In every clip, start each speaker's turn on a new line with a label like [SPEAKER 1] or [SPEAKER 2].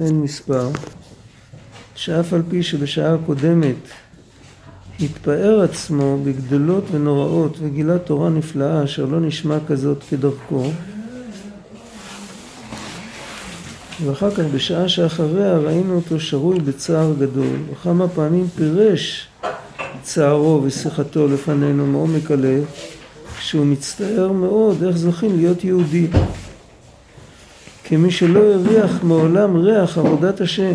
[SPEAKER 1] אין מספר. שאף על פי שבשעה הקודמת התפאר עצמו בגדולות ונוראות וגילה תורה נפלאה אשר לא נשמע כזאת כדרכו ואחר כך בשעה שאחריה ראינו אותו שרוי בצער גדול וכמה פעמים פירש צערו ושיחתו לפנינו מעומק הלב שהוא מצטער מאוד איך זוכים להיות יהודי כמי שלא הריח מעולם ריח עבודת השם.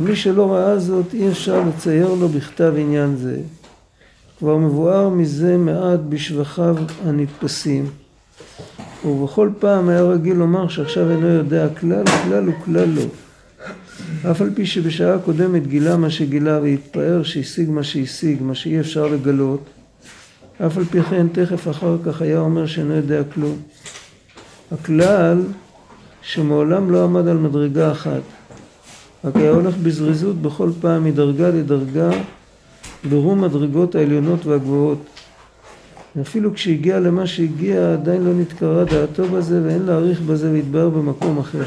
[SPEAKER 1] מי שלא ראה זאת אי אפשר לצייר לו בכתב עניין זה. כבר מבואר מזה מעט בשבחיו הנתפסים. ובכל פעם היה רגיל לומר שעכשיו אינו יודע כלל כלל וכלל לא. אף על פי שבשעה הקודמת גילה מה שגילה והתפאר שהשיג מה שהשיג מה שאי אפשר לגלות. אף על פי כן תכף אחר כך היה אומר שאינו יודע כלום הכלל שמעולם לא עמד על מדרגה אחת. רק היה הולך בזריזות בכל פעם מדרגה לדרגה ברום מדרגות העליונות והגבוהות. אפילו כשהגיע למה שהגיע עדיין לא נתקרא דעתו בזה ואין להעריך בזה ויתבהר במקום אחר.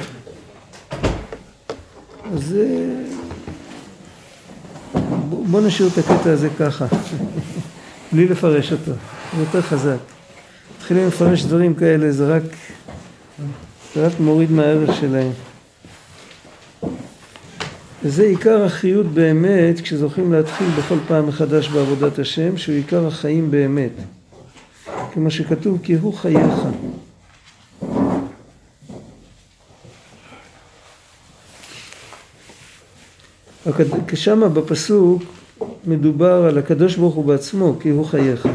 [SPEAKER 1] אז בוא נשאיר את הקטע הזה ככה בלי לפרש אותו, זה יותר חזק. מתחילים לפרש דברים כאלה זה רק זה רק מוריד מהערך שלהם. וזה עיקר החיות באמת כשזוכים להתחיל בכל פעם מחדש בעבודת השם שהוא עיקר החיים באמת. כמו שכתוב כי הוא חייך כשמה בפסוק מדובר על הקדוש ברוך הוא בעצמו כי הוא חייך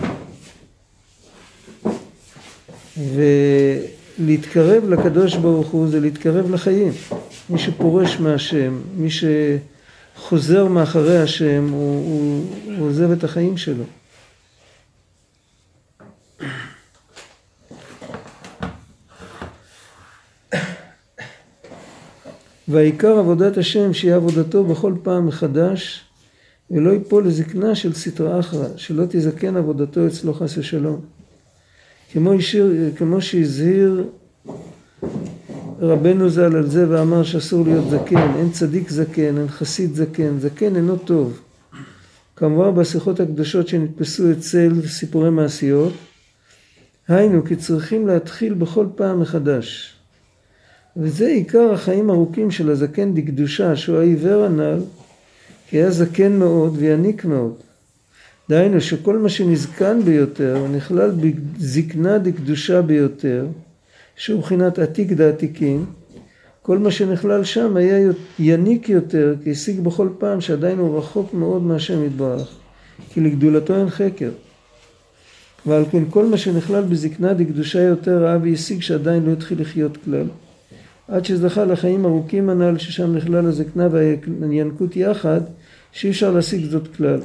[SPEAKER 1] ולהתקרב לקדוש ברוך הוא זה להתקרב לחיים מי שפורש מהשם מי שחוזר מאחרי השם הוא, הוא, הוא עוזב את החיים שלו והעיקר עבודת השם שיהיה עבודתו בכל פעם מחדש ולא ייפול לזקנה של סטרא אחרא, שלא תזקן עבודתו אצלו חס ושלום. כמו, כמו שהזהיר רבנו ז"ל על זה ואמר שאסור להיות זקן, אין צדיק זקן, אין חסיד זקן, זקן אינו טוב. כמובן בשיחות הקדושות שנתפסו אצל סיפורי מעשיות, היינו כי צריכים להתחיל בכל פעם מחדש. וזה עיקר החיים ארוכים של הזקן דקדושה, שהוא העיוור הנ"ל, כי היה זקן מאוד ויניק מאוד. דהיינו שכל מה שנזקן ביותר נכלל בזקנה דקדושה ביותר, שהוא מבחינת עתיק דעתיקים, כל מה שנכלל שם היה יניק יותר, כי השיג בכל פעם שעדיין הוא רחוק מאוד מהשם יתברך, כי לגדולתו אין חקר. ועל כן כל מה שנכלל בזקנה דקדושה יותר ראה והשיג שעדיין לא התחיל לחיות כלל. עד שזכה לחיים ארוכים הנ"ל ששם נכלל הזקנה והינקות יחד שאי אפשר להשיג זאת כלל.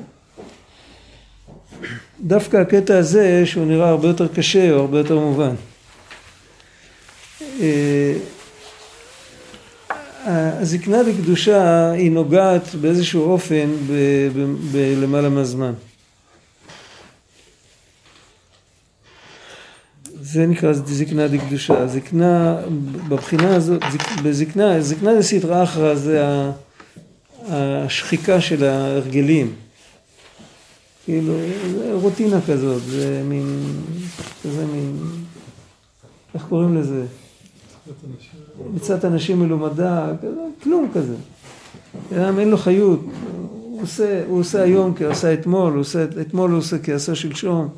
[SPEAKER 1] דווקא הקטע הזה שהוא נראה הרבה יותר קשה או הרבה יותר מובן. אה, הזקנה לקדושה היא נוגעת באיזשהו אופן בלמעלה מהזמן. זה נקרא זקנה דקדושה. זקנה, בבחינה הזאת, בזקנה, זקנה זה סטרא אחרא, זה השחיקה של ההרגלים. כאילו, זה רוטינה כזאת, זה מין, כזה מין, איך קוראים לזה? מצד אנשים מלומדה, כלום כזה. אדם אין לו חיות, הוא עושה, הוא עושה היום כי עשה אתמול, הוא עושה, אתמול הוא עושה כי עשה שלשום.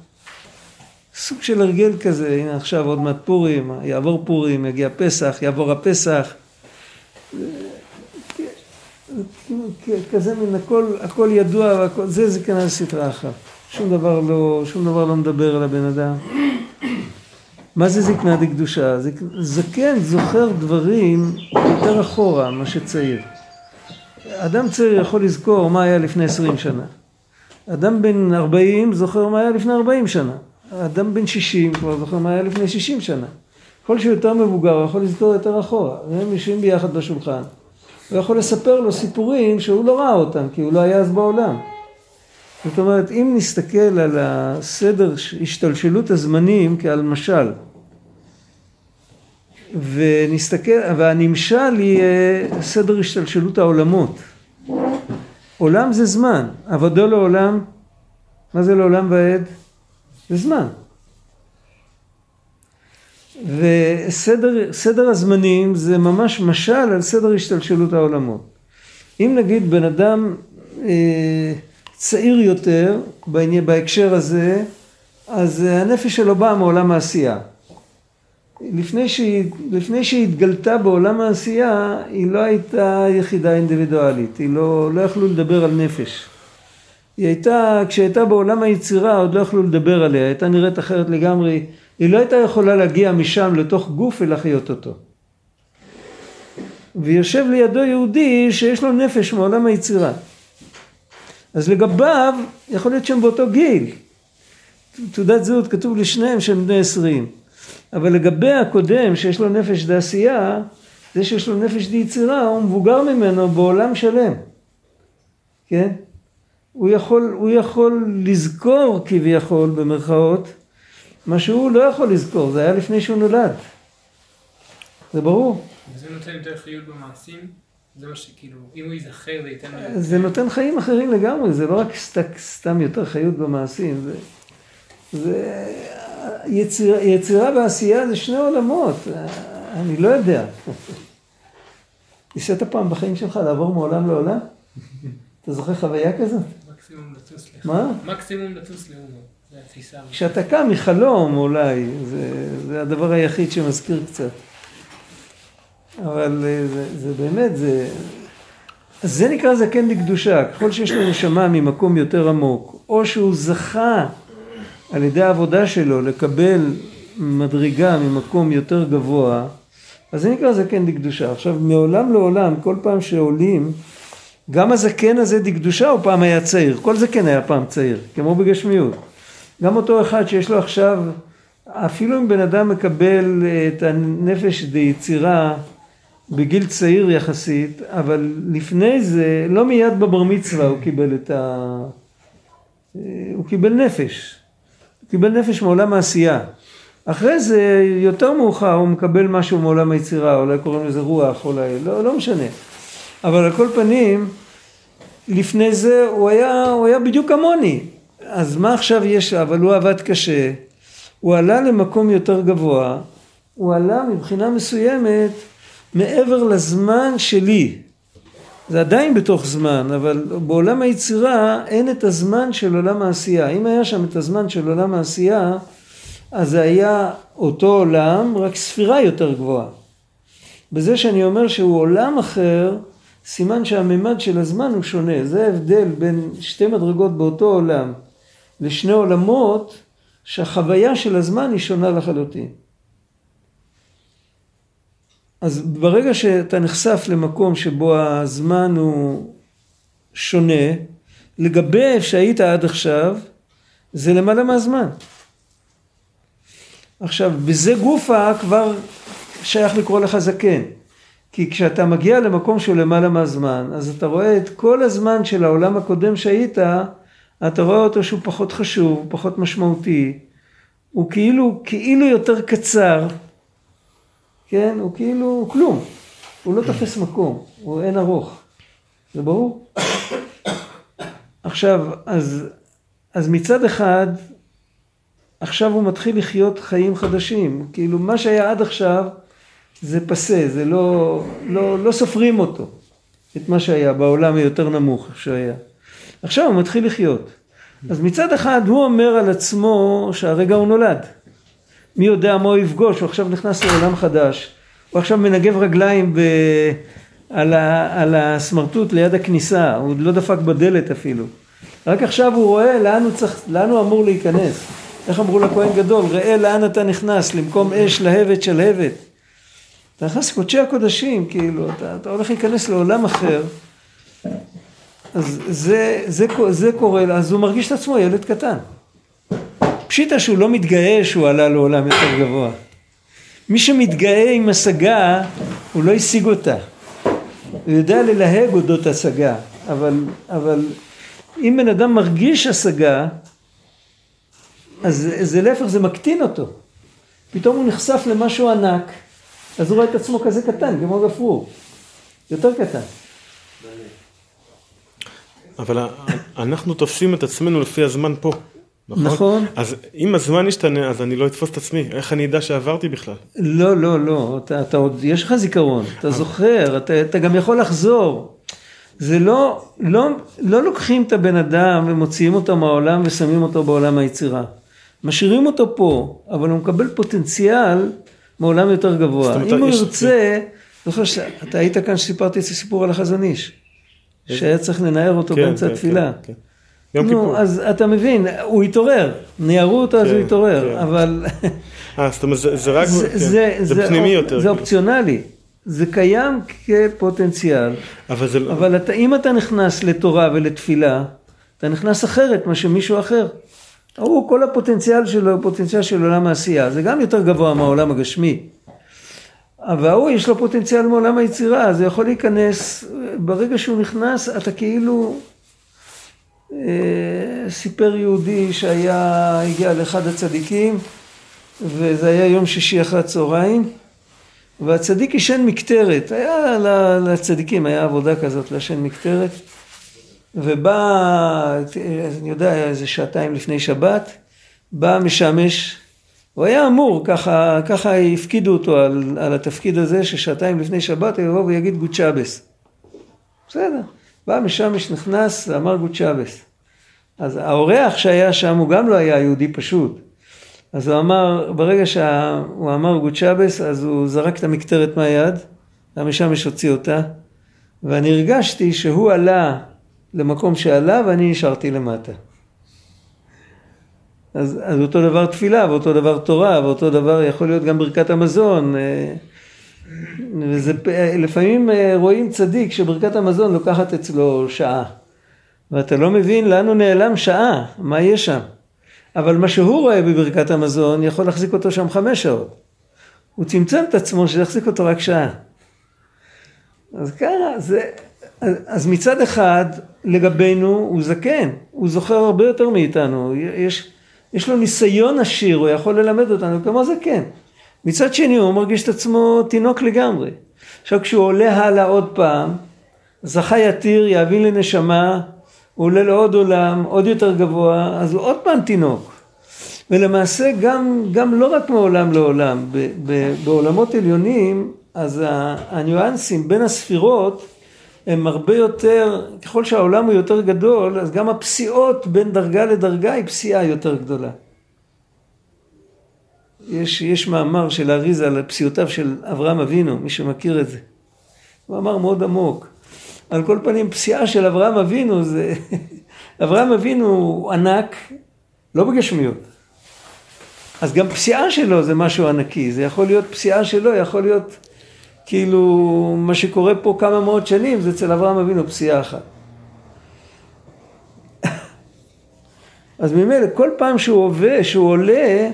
[SPEAKER 1] סוג של הרגל כזה, הנה עכשיו עוד מעט פורים, יעבור פורים, יגיע פסח, יעבור הפסח. כזה מין הכל, הכל ידוע, והכל, זה כנראה סטרה אחת. שום דבר לא, שום דבר לא מדבר על הבן אדם. מה זה זקנה דקדושה? זקן זוכר דברים יותר אחורה מה שצעיר. אדם צעיר יכול לזכור מה היה לפני עשרים שנה. אדם בן ארבעים זוכר מה היה לפני ארבעים שנה. אדם בן שישים כבר זוכר מה היה לפני שישים שנה. ככל שהוא יותר מבוגר הוא יכול לזכור יותר אחורה. הם יושבים ביחד בשולחן. הוא יכול לספר לו סיפורים שהוא לא ראה אותם כי הוא לא היה אז בעולם. זאת אומרת אם נסתכל על הסדר השתלשלות הזמנים כעל משל ונסתכל, והנמשל יהיה סדר השתלשלות העולמות. עולם זה זמן, עבודו לעולם, מה זה לעולם ועד? זה זמן. וסדר הזמנים זה ממש משל על סדר השתלשלות העולמות. אם נגיד בן אדם אה, צעיר יותר בהקשר הזה, אז הנפש שלו באה מעולם העשייה. לפני שהיא, לפני שהיא התגלתה בעולם העשייה, היא לא הייתה יחידה אינדיבידואלית, היא לא, לא יכלו לדבר על נפש. היא הייתה, כשהייתה בעולם היצירה עוד לא יכלו לדבר עליה, הייתה נראית אחרת לגמרי, היא לא הייתה יכולה להגיע משם לתוך גוף ולחיות אותו. ויושב לידו יהודי שיש לו נפש מעולם היצירה. אז לגביו יכול להיות שהם באותו גיל. תעודת זהות כתוב לשניהם שהם בני עשרים. אבל לגבי הקודם שיש לו נפש דעשייה, זה שיש לו נפש דיצירה הוא מבוגר ממנו בעולם שלם. כן? הוא יכול, הוא יכול לזכור כביכול במרכאות מה שהוא לא יכול לזכור, זה היה לפני שהוא נולד. זה ברור.
[SPEAKER 2] וזה נותן יותר חיות במעשים? זה מה שכאילו, אם הוא ייזכר זה ייתן לו...
[SPEAKER 1] זה נותן חיים אחרים לגמרי, זה לא רק סת, סתם יותר חיות במעשים. זה, זה יציר, יצירה ועשייה זה שני עולמות, אני לא יודע. ניסית פעם בחיים שלך לעבור מעולם לעולם? אתה זוכר חוויה כזאת?
[SPEAKER 2] מקסימום לטוס לך.
[SPEAKER 1] מה?
[SPEAKER 2] מקסימום לטוס לאומו.
[SPEAKER 1] כשאתה קם מחלום אולי, זה, זה הדבר היחיד שמזכיר קצת. אבל אה, זה, זה באמת, זה... זה נקרא זקן לקדושה, ככל שיש לו נשמה ממקום יותר עמוק, או שהוא זכה על ידי העבודה שלו לקבל מדרגה ממקום יותר גבוה, אז זה נקרא זקן דקדושה. עכשיו מעולם לעולם, כל פעם שעולים, גם הזקן הזה דקדושה הוא פעם היה צעיר, כל זקן היה פעם צעיר, כמו בגשמיות. גם אותו אחד שיש לו עכשיו, אפילו אם בן אדם מקבל את הנפש דיצירה בגיל צעיר יחסית, אבל לפני זה, לא מיד בבר מצווה הוא קיבל את ה... הוא קיבל נפש. הוא קיבל נפש מעולם העשייה. אחרי זה, יותר מאוחר, הוא מקבל משהו מעולם היצירה, אולי קוראים לזה רוח, אולי, לא, לא משנה. אבל על כל פנים, לפני זה הוא היה, הוא היה בדיוק כמוני. אז מה עכשיו יש, אבל הוא עבד קשה, הוא עלה למקום יותר גבוה, הוא עלה מבחינה מסוימת מעבר לזמן שלי. זה עדיין בתוך זמן, אבל בעולם היצירה אין את הזמן של עולם העשייה. אם היה שם את הזמן של עולם העשייה, אז זה היה אותו עולם, רק ספירה יותר גבוהה. בזה שאני אומר שהוא עולם אחר, סימן שהממד של הזמן הוא שונה. זה ההבדל בין שתי מדרגות באותו עולם לשני עולמות, שהחוויה של הזמן היא שונה לחלוטין. אז ברגע שאתה נחשף למקום שבו הזמן הוא שונה, לגבי איפה שהיית עד עכשיו, זה למעלה מהזמן. עכשיו, בזה גופה כבר שייך לקרוא לך זקן. כי כשאתה מגיע למקום שהוא למעלה מהזמן, אז אתה רואה את כל הזמן של העולם הקודם שהיית, אתה רואה אותו שהוא פחות חשוב, פחות משמעותי, הוא כאילו, כאילו יותר קצר, כן? הוא כאילו כלום, הוא לא תופס מקום, הוא אין ארוך, זה ברור? עכשיו, אז, אז מצד אחד, עכשיו הוא מתחיל לחיות חיים חדשים, כאילו מה שהיה עד עכשיו זה פסה, זה לא, לא, לא סופרים אותו, את מה שהיה בעולם היותר נמוך, שהיה. עכשיו הוא מתחיל לחיות. אז מצד אחד הוא אומר על עצמו שהרגע הוא נולד. מי יודע מה הוא יפגוש, הוא עכשיו נכנס לעולם חדש. הוא עכשיו מנגב רגליים ב... על, ה... על הסמרטוט ליד הכניסה, הוא לא דפק בדלת אפילו. רק עכשיו הוא רואה לאן הוא, צריך, לאן הוא אמור להיכנס. איך אמרו לכהן גדול, ראה לאן אתה נכנס, למקום אש, להבת, שלהבת. אתה נכנס לקודשי הקודשים, כאילו, אתה, אתה הולך להיכנס לעולם אחר. אז זה, זה, זה, זה קורה, אז הוא מרגיש את עצמו ילד קטן. פשיטה שהוא לא מתגאה שהוא עלה לעולם יותר גבוה. מי שמתגאה עם השגה, הוא לא השיג אותה. הוא יודע ללהג אודות השגה, אבל, אבל אם בן אדם מרגיש השגה, אז זה להפך, זה מקטין אותו. פתאום הוא נחשף למשהו ענק, אז הוא רואה את עצמו כזה קטן, כמו גפרור. יותר קטן.
[SPEAKER 3] אבל אנחנו תופסים את עצמנו לפי הזמן פה. נכון?
[SPEAKER 1] נכון.
[SPEAKER 3] אז אם הזמן ישתנה, אז אני לא אתפוס את עצמי. איך אני אדע שעברתי בכלל?
[SPEAKER 1] לא, לא, לא, אתה, אתה עוד, יש לך זיכרון, אתה זוכר, אתה, אתה גם יכול לחזור. זה לא, לא, לא לוקחים את הבן אדם ומוציאים אותו מהעולם ושמים אותו בעולם היצירה. משאירים אותו פה, אבל הוא מקבל פוטנציאל מעולם יותר גבוה.
[SPEAKER 3] אומרת,
[SPEAKER 1] אם הוא
[SPEAKER 3] יש-
[SPEAKER 1] ירצה, זוכר שאתה היית כאן שסיפרתי את הסיפור על החזון איש, שהיה צריך לנער אותו
[SPEAKER 3] כן,
[SPEAKER 1] באמצע
[SPEAKER 3] כן,
[SPEAKER 1] התפילה.
[SPEAKER 3] כן, כן. יום כיפור.
[SPEAKER 1] נו, אז אתה מבין, הוא התעורר, ניערו אותו אז
[SPEAKER 3] כן,
[SPEAKER 1] הוא התעורר,
[SPEAKER 3] כן.
[SPEAKER 1] אבל...
[SPEAKER 3] אה, זאת אומרת, זה זה רק...
[SPEAKER 1] זה,
[SPEAKER 3] כן.
[SPEAKER 1] זה,
[SPEAKER 3] זה פנימי יותר.
[SPEAKER 1] זה
[SPEAKER 3] כאילו.
[SPEAKER 1] אופציונלי, זה קיים כפוטנציאל,
[SPEAKER 3] אבל זה לא...
[SPEAKER 1] אבל אתה, אם אתה נכנס לתורה ולתפילה, אתה נכנס אחרת מאשר מישהו אחר. הוא, כל הפוטנציאל שלו הוא פוטנציאל של עולם העשייה, זה גם יותר גבוה מהעולם הגשמי. אבל ההוא יש לו פוטנציאל מעולם היצירה, זה יכול להיכנס, ברגע שהוא נכנס אתה כאילו, סיפר יהודי שהיה, הגיע לאחד הצדיקים, וזה היה יום שישי אחרי הצהריים, והצדיק עישן מקטרת, היה לצדיקים, היה עבודה כזאת לעשן מקטרת, ובא, אני יודע, היה איזה שעתיים לפני שבת, בא משמש, הוא היה אמור, ככה, ככה הפקידו אותו על, על התפקיד הזה, ששעתיים לפני שבת הוא יבוא ויגיד גוט שבת. בסדר, בא משמש, נכנס ואמר גוט שבת. אז האורח שהיה שם הוא גם לא היה יהודי פשוט. אז הוא אמר, ברגע שהוא אמר גוט שבת, אז הוא זרק את המקטרת מהיד, המשמש הוציא אותה, ואני הרגשתי שהוא עלה למקום שעלה ואני נשארתי למטה. אז, אז אותו דבר תפילה, ואותו דבר תורה, ואותו דבר יכול להיות גם ברכת המזון. אה, וזה, פ- לפעמים אה, רואים צדיק שברכת המזון לוקחת אצלו שעה. ואתה לא מבין לאן הוא נעלם שעה, מה יש שם. אבל מה שהוא רואה בברכת המזון יכול להחזיק אותו שם חמש שעות. הוא צמצם את עצמו שיחזיק אותו רק שעה. אז ככה, זה, אז- אז מצד אחד לגבינו הוא זקן, הוא זוכר הרבה יותר מאיתנו, יש, יש לו ניסיון עשיר, הוא יכול ללמד אותנו כמו זקן. מצד שני הוא מרגיש את עצמו תינוק לגמרי. עכשיו כשהוא עולה הלאה עוד פעם, זכה יתיר, יאבין לנשמה, הוא עולה לעוד עולם, עוד יותר גבוה, אז הוא עוד פעם תינוק. ולמעשה גם, גם לא רק מעולם לעולם, ב, ב, בעולמות עליונים, אז הניואנסים בין הספירות הם הרבה יותר, ככל שהעולם הוא יותר גדול, אז גם הפסיעות בין דרגה לדרגה היא פסיעה יותר גדולה. יש, יש מאמר של האריזה על פסיעותיו של אברהם אבינו, מי שמכיר את זה. מאמר מאוד עמוק. על כל פנים, פסיעה של אברהם אבינו זה... אברהם אבינו הוא ענק, לא בגשמיות. אז גם פסיעה שלו זה משהו ענקי, זה יכול להיות פסיעה שלו, יכול להיות כאילו מה שקורה פה כמה מאות שנים, זה אצל אברהם אבינו פסיעה אחת. אז ממילא כל פעם שהוא עובד, שהוא עולה,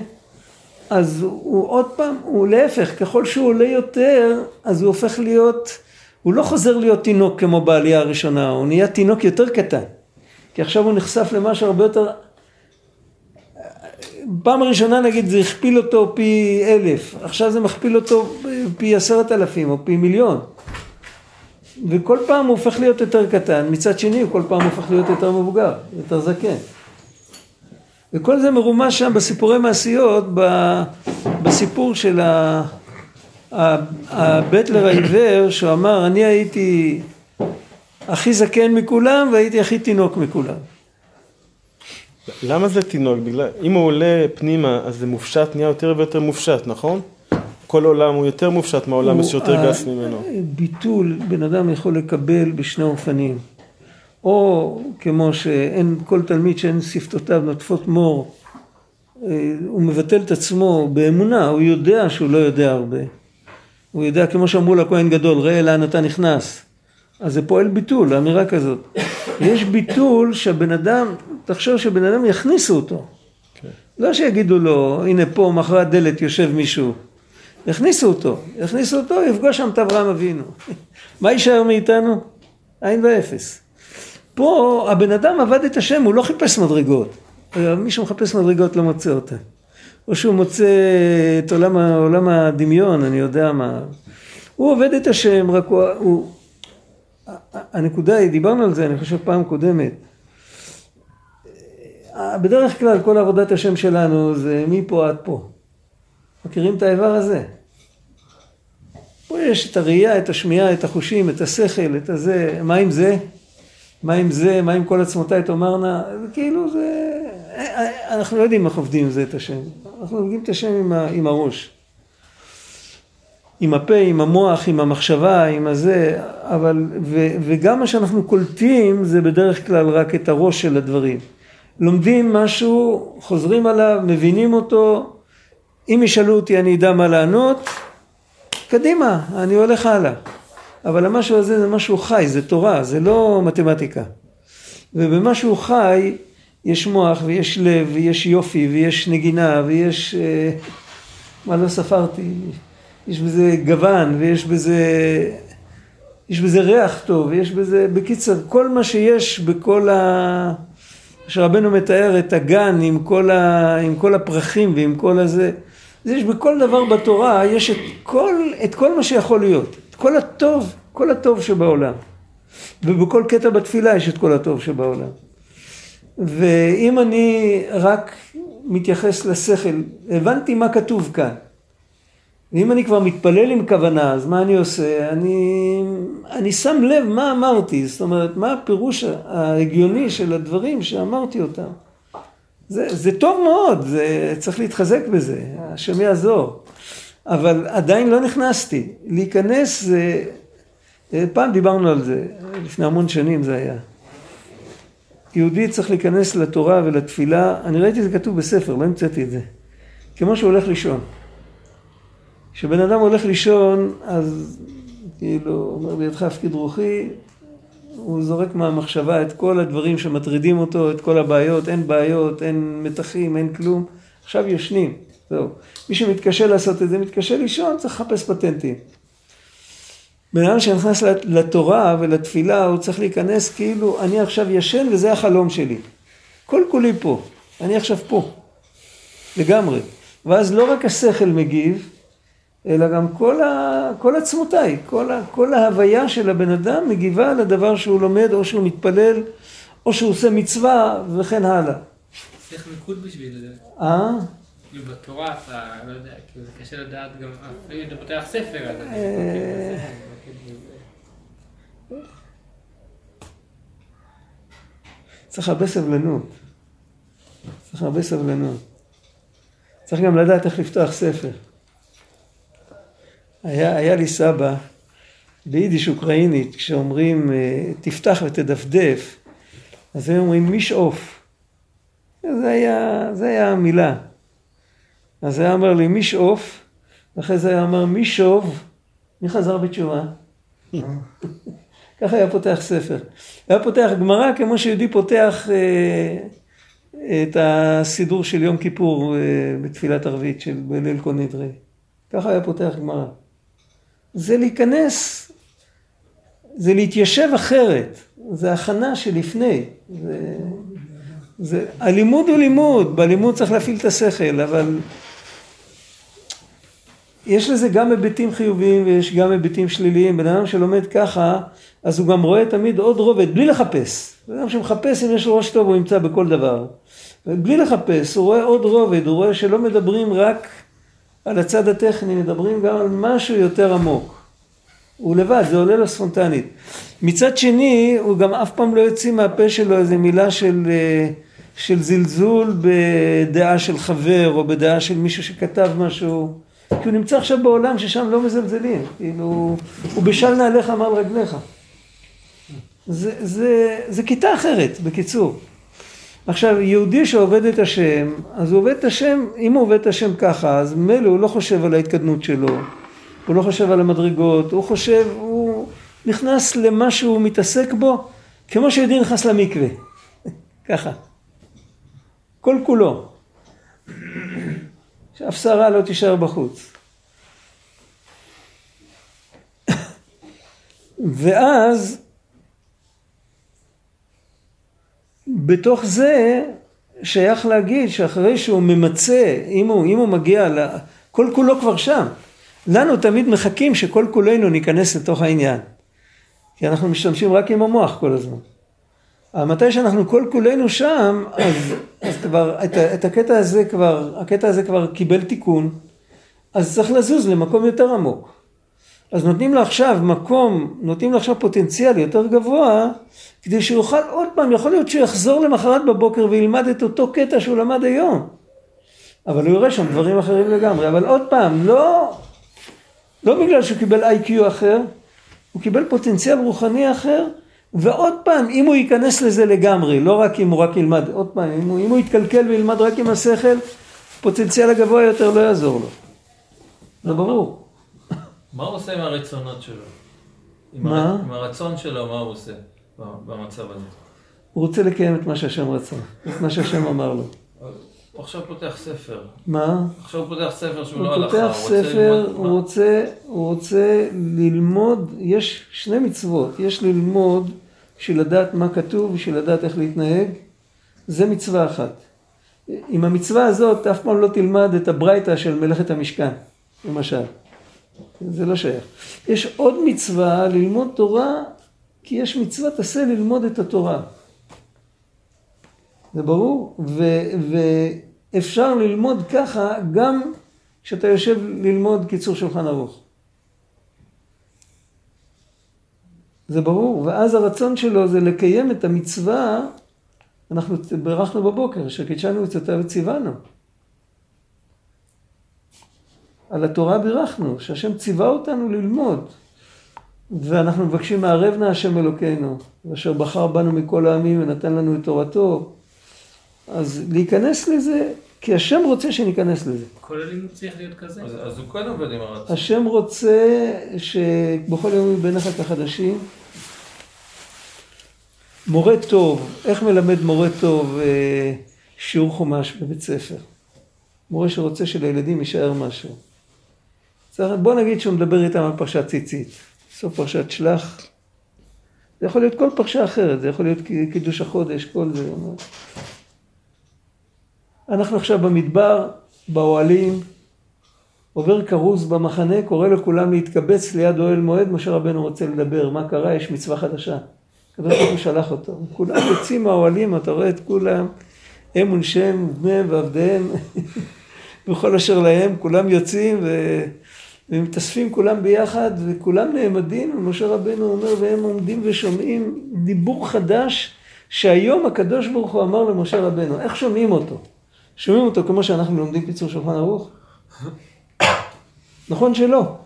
[SPEAKER 1] אז הוא עוד פעם, הוא להפך, ככל שהוא עולה יותר, אז הוא הופך להיות, הוא לא חוזר להיות תינוק כמו בעלייה הראשונה, הוא נהיה תינוק יותר קטן. כי עכשיו הוא נחשף למשהו הרבה יותר... פעם הראשונה נגיד זה הכפיל אותו פי אלף, עכשיו זה מכפיל אותו פי עשרת אלפים או פי מיליון. וכל פעם הוא הופך להיות יותר קטן, מצד שני הוא כל פעם הופך להיות יותר מבוגר, יותר זקן. וכל זה מרומש שם בסיפורי מעשיות, בסיפור של הבטלר העיוור, שהוא אמר, אני הייתי הכי זקן מכולם והייתי הכי תינוק מכולם.
[SPEAKER 3] למה זה תינוק? בגלל, אם הוא עולה פנימה, אז זה מופשט, נהיה יותר ויותר מופשט, נכון? כל עולם הוא יותר מופשט מהעולם
[SPEAKER 1] הוא-
[SPEAKER 3] שיותר
[SPEAKER 1] ה-
[SPEAKER 3] גס ממנו.
[SPEAKER 1] ביטול בן אדם יכול לקבל בשני אופנים. או כמו שאין כל תלמיד שאין שפתותיו נוטפות מור, אה, הוא מבטל את עצמו באמונה, הוא יודע שהוא לא יודע הרבה. הוא יודע כמו שאמרו לכהן גדול, ראה לאן אתה נכנס. אז זה פועל ביטול, אמירה כזאת. יש ביטול שהבן אדם, תחשוב שבן אדם יכניסו אותו.
[SPEAKER 3] כן.
[SPEAKER 1] לא שיגידו לו, הנה פה מאחורי הדלת יושב מישהו. יכניסו אותו, יכניסו אותו, יפגוש שם את אברהם אבינו. מה יישאר מאיתנו? עין ואפס. פה הבן אדם עבד את השם, הוא לא חיפש מדרגות. מי שמחפש מדרגות לא מוצא אותן. או שהוא מוצא את עולם, עולם הדמיון, אני יודע מה. הוא עובד את השם, רק הוא, הוא... הנקודה היא, דיברנו על זה, אני חושב פעם קודמת. בדרך כלל כל עבודת השם שלנו זה מפה עד פה. מכירים את האיבר הזה? פה יש את הראייה, את השמיעה, את החושים, את השכל, את הזה, מה עם זה? מה עם זה? מה עם כל עצמותיי תאמרנה? כאילו זה... אנחנו לא יודעים איך עובדים עם זה את השם. אנחנו עובדים את השם עם, ה... עם הראש. עם הפה, עם המוח, עם המחשבה, עם הזה, אבל... ו... וגם מה שאנחנו קולטים זה בדרך כלל רק את הראש של הדברים. לומדים משהו, חוזרים עליו, מבינים אותו, אם ישאלו אותי אני אדע מה לענות, קדימה, אני הולך הלאה. אבל המשהו הזה זה משהו חי, זה תורה, זה לא מתמטיקה. ובמשהו חי יש מוח ויש לב ויש יופי ויש נגינה ויש... אה, מה לא ספרתי? יש בזה גוון ויש בזה... יש בזה ריח טוב, ויש בזה... בקיצר, כל מה שיש בכל ה... שרבנו מתאר את הגן עם כל, ה... עם כל הפרחים ועם כל הזה. יש בכל דבר בתורה, יש את כל, את כל מה שיכול להיות. כל הטוב, כל הטוב שבעולם. ובכל קטע בתפילה יש את כל הטוב שבעולם. ואם אני רק מתייחס לשכל, הבנתי מה כתוב כאן. ואם אני כבר מתפלל עם כוונה, אז מה אני עושה? אני, אני שם לב מה אמרתי, זאת אומרת, מה הפירוש ההגיוני של הדברים שאמרתי אותם. זה, זה טוב מאוד, זה, צריך להתחזק בזה, השם יעזור. אבל עדיין לא נכנסתי. להיכנס זה... פעם דיברנו על זה, לפני המון שנים זה היה. יהודי צריך להיכנס לתורה ולתפילה, אני ראיתי זה כתוב בספר, לא המצאתי את זה. כמו שהוא הולך לישון. כשבן אדם הולך לישון, אז כאילו, אומר בידך הפקיד רוחי, הוא זורק מהמחשבה את כל הדברים שמטרידים אותו, את כל הבעיות, אין בעיות, אין מתחים, אין כלום. עכשיו ישנים, זהו. מי שמתקשה לעשות את זה, מתקשה לישון, צריך לחפש פטנטים. בן אדם שנכנס לתורה ולתפילה, הוא צריך להיכנס כאילו, אני עכשיו ישן וזה החלום שלי. כל כולי פה, אני עכשיו פה, לגמרי. ואז לא רק השכל מגיב, אלא גם כל, ה, כל עצמותיי, כל, ה, כל ההוויה של הבן אדם מגיבה לדבר שהוא לומד, או שהוא מתפלל, או שהוא עושה מצווה, וכן הלאה.
[SPEAKER 2] צריך מיקוד בשביל זה.
[SPEAKER 1] אה?
[SPEAKER 2] כאילו בתורה אתה, לא יודע, כאילו זה קשה לדעת גם, אפילו אם אתה פותח ספר, אז...
[SPEAKER 1] אה. צריך הרבה סבלנות. צריך הרבה סבלנות. צריך גם לדעת איך לפתוח ספר. היה, היה לי סבא ביידיש אוקראינית, כשאומרים אה, תפתח ותדפדף, אז הם אומרים מישאוף. זה היה, זה היה המילה. אז היה אומר לי מישאוף, ואחרי זה היה אומר מישוב, מי חזר בתשובה? ככה היה פותח ספר. היה פותח גמרא כמו שיהודי פותח אה, את הסידור של יום כיפור אה, בתפילת ערבית של בליל כל נדרי. ככה היה פותח גמרא. זה להיכנס, זה להתיישב אחרת, זה הכנה שלפני. זה, זה, הלימוד הוא לימוד, בלימוד צריך להפעיל את השכל, אבל יש לזה גם היבטים חיוביים ויש גם היבטים שליליים. בן אדם שלומד ככה, אז הוא גם רואה תמיד עוד רובד, בלי לחפש. בן אדם שמחפש, אם יש לו ראש טוב, הוא ימצא בכל דבר. בלי לחפש, הוא רואה עוד רובד, הוא רואה שלא מדברים רק על הצד הטכני, מדברים גם על משהו יותר עמוק. הוא לבד, זה עולה לו ספונטנית. מצד שני, הוא גם אף פעם לא יוציא מהפה שלו איזה מילה של, אה, של זלזול בדעה של חבר, או בדעה של מישהו שכתב משהו. כי הוא נמצא עכשיו בעולם ששם לא מזלזלים. כאילו, הוא בשל נעליך מעל רגליך. זה, זה, זה כיתה אחרת, בקיצור. עכשיו, יהודי שעובד את השם, אז הוא עובד את השם, אם הוא עובד את השם ככה, אז מילא הוא לא חושב על ההתקדמות שלו, הוא לא חושב על המדרגות, הוא חושב, הוא נכנס למה שהוא מתעסק בו, כמו שיהודי נכנס למקווה, ככה, כל כולו, שאף שערה לא תישאר בחוץ. ואז בתוך זה שייך להגיד שאחרי שהוא ממצה, אם הוא, אם הוא מגיע, ל... כל כולו כבר שם. לנו תמיד מחכים שכל כולנו ניכנס לתוך העניין. כי אנחנו משתמשים רק עם המוח כל הזמן. אבל מתי שאנחנו כל כולנו שם, אז, אז כבר, את, את הקטע הזה כבר, הקטע הזה כבר קיבל תיקון, אז צריך לזוז למקום יותר עמוק. אז נותנים לו עכשיו מקום, נותנים לו עכשיו פוטנציאל יותר גבוה, כדי שהוא יוכל עוד פעם, יכול להיות שהוא יחזור למחרת בבוקר וילמד את אותו קטע שהוא למד היום. אבל הוא יראה שם דברים אחרים לגמרי. אבל עוד פעם, לא, לא בגלל שהוא קיבל איי-קיו אחר, הוא קיבל פוטנציאל רוחני אחר, ועוד פעם, אם הוא ייכנס לזה לגמרי, לא רק אם הוא רק ילמד, עוד פעם, אם הוא, אם הוא יתקלקל וילמד רק עם השכל, פוטנציאל הגבוה יותר לא יעזור לו. זה ברור.
[SPEAKER 4] מה הוא עושה עם הרצונות שלו? עם
[SPEAKER 1] מה?
[SPEAKER 4] הר- עם הרצון שלו, מה הוא עושה במצב הזה? הוא
[SPEAKER 1] הוא רוצה לקיים את מה שהשם רצה, את מה שהשם אמר לו.
[SPEAKER 4] הוא עכשיו פותח ספר.
[SPEAKER 1] מה?
[SPEAKER 4] עכשיו הוא פותח ספר שהוא
[SPEAKER 1] הוא
[SPEAKER 4] לא הלכה.
[SPEAKER 1] פותח
[SPEAKER 4] רוצה
[SPEAKER 1] ספר, הוא רוצה, הוא רוצה ללמוד, יש שני מצוות, יש ללמוד בשביל לדעת מה כתוב, בשביל לדעת איך להתנהג, זה מצווה אחת. עם המצווה הזאת אף פעם לא תלמד את הברייתא של מלאכת המשכן, למשל. זה לא שייך. יש עוד מצווה ללמוד תורה, כי יש מצוות עשה ללמוד את התורה. זה ברור? ו- ואפשר ללמוד ככה גם כשאתה יושב ללמוד קיצור שולחן ערוך. זה ברור, ואז הרצון שלו זה לקיים את המצווה, אנחנו בירכנו בבוקר, שקידשנו עצותיו וציוונו. על התורה בירכנו, שהשם ציווה אותנו ללמוד. ואנחנו מבקשים מערב נא השם אלוקינו, אשר בחר בנו מכל העמים ונתן לנו את תורתו. אז להיכנס לזה, כי השם רוצה שניכנס לזה.
[SPEAKER 2] כל הלימוד צריך להיות כזה.
[SPEAKER 4] אז אז הוא כן עובד עם הרצון.
[SPEAKER 1] השם רוצה שבכל יום יהיו בעיניך כחדשים. מורה טוב, איך מלמד מורה טוב אה, שיעור חומש בבית ספר? מורה שרוצה שלילדים יישאר משהו. בוא נגיד שהוא מדבר איתם על פרשת ציצית, סוף פרשת שלח. זה יכול להיות כל פרשה אחרת, זה יכול להיות קידוש החודש, כל זה. אנחנו עכשיו במדבר, באוהלים, עובר כרוז במחנה, קורא לכולם להתקבץ ליד אוהל מועד, משה רבנו רוצה לדבר, מה קרה? יש מצווה חדשה. הקדוש ברוך הוא שלח אותו. כולם יוצאים מהאוהלים, אתה רואה את כולם, הם ונשיהם, בניהם ועבדיהם, וכל אשר להם, כולם יוצאים ו... ומתאספים כולם ביחד, וכולם נעמדים, ומשה רבנו אומר, והם עומדים ושומעים דיבור חדש, שהיום הקדוש ברוך הוא אמר למשה רבנו. איך שומעים אותו? שומעים אותו כמו שאנחנו לומדים קיצור שולחן ערוך? נכון שלא.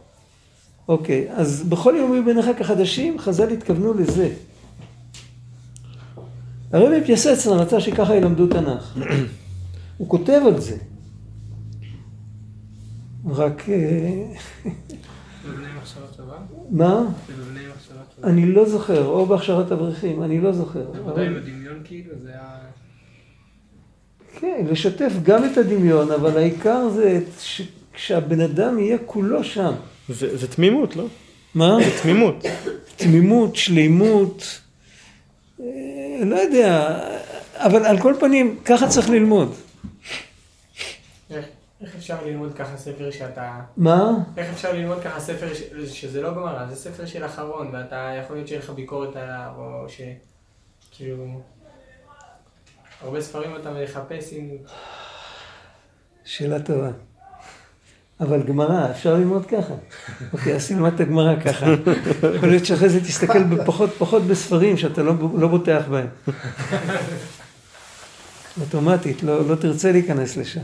[SPEAKER 1] אוקיי, אז בכל יום יהיו בעיניך כחדשים, חז"ל התכוונו לזה. הרבי פייסצנה רצה שככה ילמדו תנ"ך. הוא כותב על זה. רק... אה? מה? אני לא זוכר, או בהכשרת אברכים, אני לא זוכר.
[SPEAKER 2] הדמיון כאילו, זה היה...
[SPEAKER 1] כן, לשתף גם את הדמיון, אבל העיקר זה ש- שהבן אדם יהיה כולו שם.
[SPEAKER 3] זה זה תמימות, לא?
[SPEAKER 1] מה?
[SPEAKER 3] זה תמימות.
[SPEAKER 1] תמימות, שלימות, אה, לא יודע, אבל על כל פנים, ככה צריך ללמוד.
[SPEAKER 5] איך איך אפשר ללמוד ככה ספר שאתה...
[SPEAKER 1] מה?
[SPEAKER 5] איך אפשר ללמוד ככה ספר ש... שזה לא גמרא, זה ספר של אחרון, ואתה יכול להיות שיהיה לך ביקורת עליו, או ש... כאילו... הרבה ספרים אתה מחפש עם...
[SPEAKER 1] שאלה טובה. אבל גמרא, אפשר ללמוד ככה. אוקיי, אז תלמד את הגמרא ככה. יכול להיות שאחרי זה תסתכל בפחות, פחות בספרים שאתה לא, לא בוטח בהם. אוטומטית, לא, לא תרצה להיכנס לשם.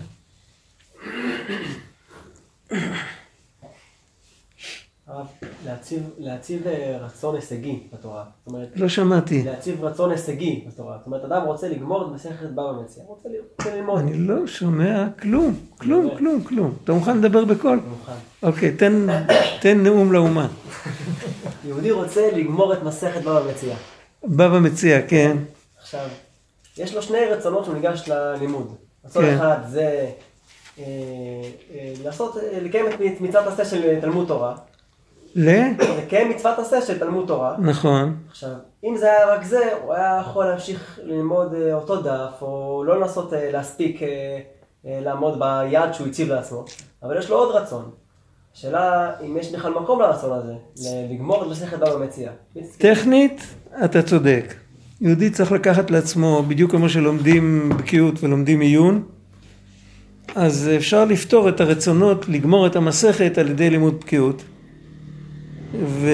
[SPEAKER 6] להציב, להציב אה, רצון הישגי בתורה. זאת אומרת,
[SPEAKER 1] לא שמעתי.
[SPEAKER 6] להציב רצון הישגי בתורה. זאת אומרת, אדם רוצה לגמור את מסכת בבא מציע, רוצה ללמוד.
[SPEAKER 1] אני לא שומע כלום, כלום, כלום, כלום. אתה מוכן לדבר בקול?
[SPEAKER 6] מוכן.
[SPEAKER 1] אוקיי, תן, תן נאום לאומה.
[SPEAKER 6] יהודי רוצה לגמור את מסכת בבא מציע.
[SPEAKER 1] בבא מציע, כן.
[SPEAKER 6] עכשיו, יש לו שני רצונות שהוא ניגש ללימוד. רצון
[SPEAKER 1] כן.
[SPEAKER 6] אחד זה אה, אה, לעשות, לקיים את מצוות עשה של תלמוד תורה,
[SPEAKER 1] ל?
[SPEAKER 6] לקיים מצוות עשה של תלמוד תורה.
[SPEAKER 1] נכון.
[SPEAKER 6] עכשיו, אם זה היה רק זה, הוא היה יכול להמשיך ללמוד אה, אותו דף, או לא לנסות אה, להספיק אה, לעמוד ביעד שהוא הציב לעצמו, אבל יש לו עוד רצון. השאלה אם יש בכלל מקום לרצון הזה, לגמור את מסכת בבא מציע.
[SPEAKER 1] טכנית, אתה צודק. יהודי צריך לקחת לעצמו, בדיוק כמו שלומדים בקיאות ולומדים עיון, אז אפשר לפתור את הרצונות לגמור את המסכת על ידי לימוד בקיאות. ו...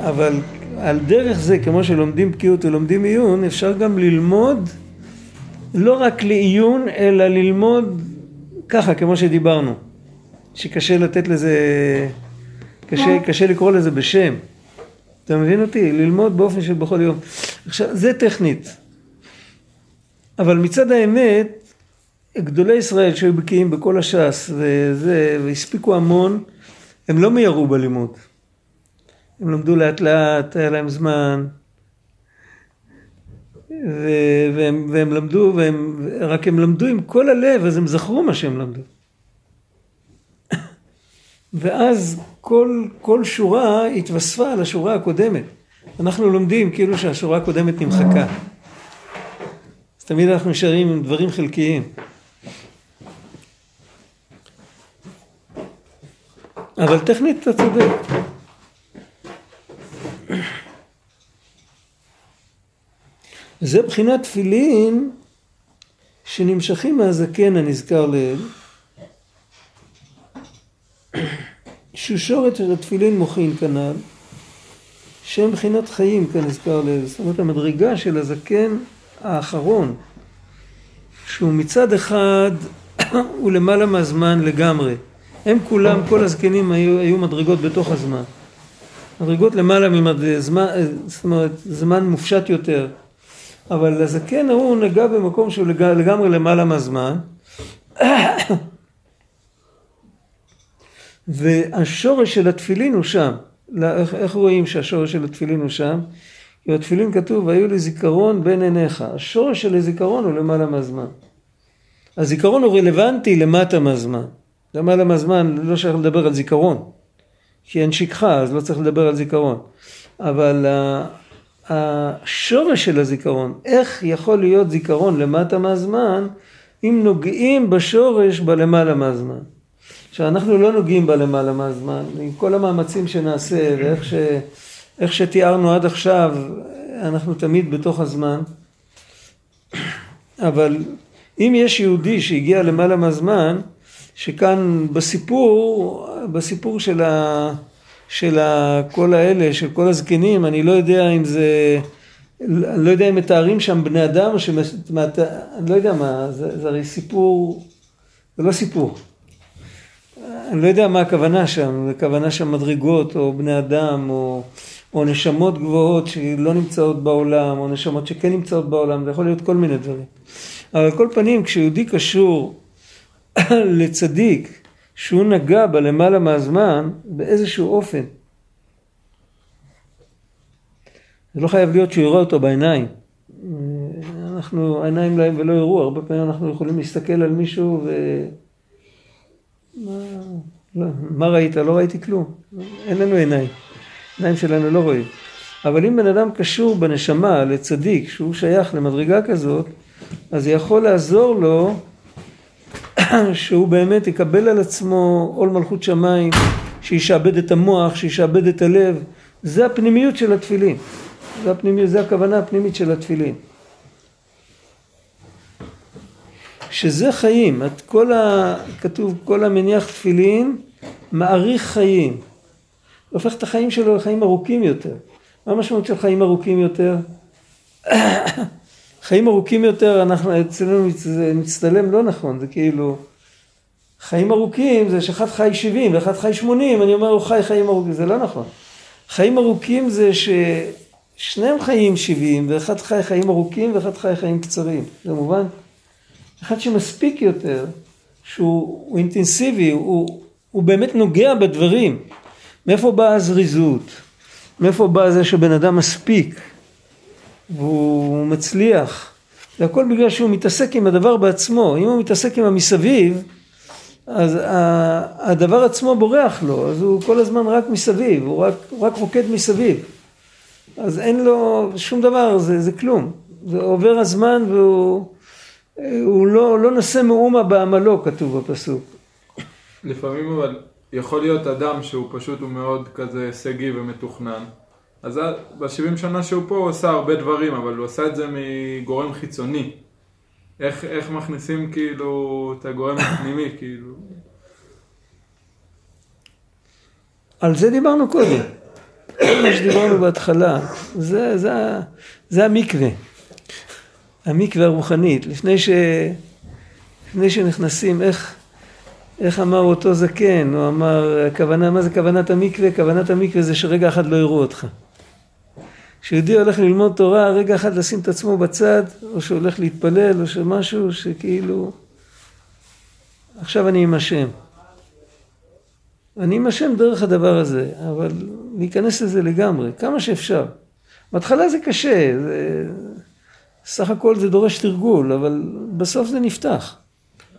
[SPEAKER 1] אבל על דרך זה, כמו שלומדים בקיאות ולומדים עיון, אפשר גם ללמוד לא רק לעיון, אלא ללמוד ככה, כמו שדיברנו. שקשה לתת לזה, קשה, קשה לקרוא לזה בשם. אתה מבין אותי? ללמוד באופן של בכל יום. עכשיו, זה טכנית. אבל מצד האמת, גדולי ישראל שהיו בקיאים בכל הש"ס וזה, והספיקו המון, הם לא מיהרו בלימוד. הם למדו לאט לאט, היה להם זמן. ו- והם, והם למדו, והם, רק הם למדו עם כל הלב, אז הם זכרו מה שהם למדו. ואז כל, כל שורה התווספה על השורה הקודמת. אנחנו לומדים כאילו שהשורה הקודמת נמחקה. אז תמיד אנחנו נשארים עם דברים חלקיים. אבל טכנית אתה צודק. זה בחינת תפילין שנמשכים מהזקן הנזכר לעיל. שושורת של התפילין מוחין כנ"ל, שהם בחינת חיים כנזכר לעיל. זאת אומרת המדרגה של הזקן האחרון, שהוא מצד אחד הוא למעלה מהזמן לגמרי. הם כולם, כל הזקנים היו, היו מדרגות בתוך הזמן. מדרגות למעלה מזמן, זאת אומרת, זמן מופשט יותר. אבל הזקן ההוא נגע במקום שהוא לג- לגמרי למעלה מהזמן. והשורש של התפילין הוא שם. לא, איך, איך רואים שהשורש של התפילין הוא שם? כי בתפילין כתוב, היו לי זיכרון בין עיניך. השורש של הזיכרון הוא למעלה מהזמן. הזיכרון הוא רלוונטי למטה מהזמן. למעלה מהזמן לא שייך לדבר על זיכרון. כי אין שכחה, אז לא צריך לדבר על זיכרון. אבל השורש של הזיכרון, איך יכול להיות זיכרון למטה מהזמן, אם נוגעים בשורש בלמעלה מהזמן. שאנחנו לא נוגעים בלמעלה מהזמן, עם כל המאמצים שנעשה ואיך ש, איך שתיארנו עד עכשיו, אנחנו תמיד בתוך הזמן. אבל אם יש יהודי שהגיע למעלה מהזמן, שכאן בסיפור, בסיפור של, ה, של ה, כל האלה, של כל הזקנים, אני לא יודע אם זה, אני לא יודע אם מתארים שם בני אדם או שמ... אני לא יודע מה, זה, זה הרי סיפור, זה לא סיפור. אני לא יודע מה הכוונה שם, הכוונה שם מדרגות או בני אדם או, או נשמות גבוהות שלא נמצאות בעולם או נשמות שכן נמצאות בעולם, זה יכול להיות כל מיני דברים. אבל על כל פנים כשיהודי קשור לצדיק שהוא נגע בלמעלה מהזמן באיזשהו אופן. זה לא חייב להיות שהוא יראה אותו בעיניים. אנחנו, העיניים להם ולא יראו, הרבה פעמים אנחנו יכולים להסתכל על מישהו ו... לא, מה ראית? לא ראיתי כלום. אין לנו עיניים. עיניים שלנו לא רואים. אבל אם בן אדם קשור בנשמה לצדיק, שהוא שייך למדרגה כזאת, אז זה יכול לעזור לו שהוא באמת יקבל על עצמו עול מלכות שמיים, שישעבד את המוח, שישעבד את הלב. זה הפנימיות של התפילין. זה, הפנימיות, זה הכוונה הפנימית של התפילין. שזה חיים, את כל ה... כתוב כל המניח תפילין מאריך חיים. הופך את החיים שלו לחיים ארוכים יותר. מה המשמעות של חיים ארוכים יותר? חיים ארוכים יותר, אנחנו, אצלנו זה מצטלם לא נכון, זה כאילו, חיים ארוכים זה שאחד חי 70 ואחד חי 80, אני אומר הוא חי חיים ארוכים, זה לא נכון. חיים ארוכים זה ששניהם חיים 70 ואחד חי חיים ארוכים ואחד חי חיים קצרים, זה מובן? אחד שמספיק יותר, שהוא אינטנסיבי, הוא, הוא באמת נוגע בדברים. מאיפה באה הזריזות? מאיפה בא זה שבן אדם מספיק? והוא מצליח. זה הכל בגלל שהוא מתעסק עם הדבר בעצמו. אם הוא מתעסק עם המסביב, אז הדבר עצמו בורח לו, אז הוא כל הזמן רק מסביב, הוא רק, הוא רק רוקד מסביב. אז אין לו שום דבר, זה, זה כלום. זה עובר הזמן והוא הוא לא, לא נושא מאומה בעמלו, כתוב בפסוק.
[SPEAKER 7] לפעמים אבל יכול להיות אדם שהוא פשוט הוא מאוד כזה הישגי ומתוכנן. אז ב-70 שנה שהוא פה הוא עשה הרבה דברים, אבל הוא עשה את זה מגורם חיצוני. איך, איך מכניסים כאילו את הגורם הפנימי, כאילו...
[SPEAKER 1] על זה דיברנו קודם. מה שדיברנו בהתחלה, זה, זה, זה המקווה. המקווה הרוחנית. לפני, ש, לפני שנכנסים, איך, איך אמר אותו זקן, הוא אמר, הכוונה, מה זה כוונת המקווה? כוונת המקווה זה שרגע אחד לא יראו אותך. כשיהודי הולך ללמוד תורה, רגע אחד לשים את עצמו בצד, או שהוא הולך להתפלל, או שמשהו שכאילו, עכשיו אני עם השם. אני עם השם דרך הדבר הזה, אבל להיכנס לזה לגמרי, כמה שאפשר. בהתחלה זה קשה, זה... סך הכל זה דורש תרגול, אבל בסוף זה נפתח.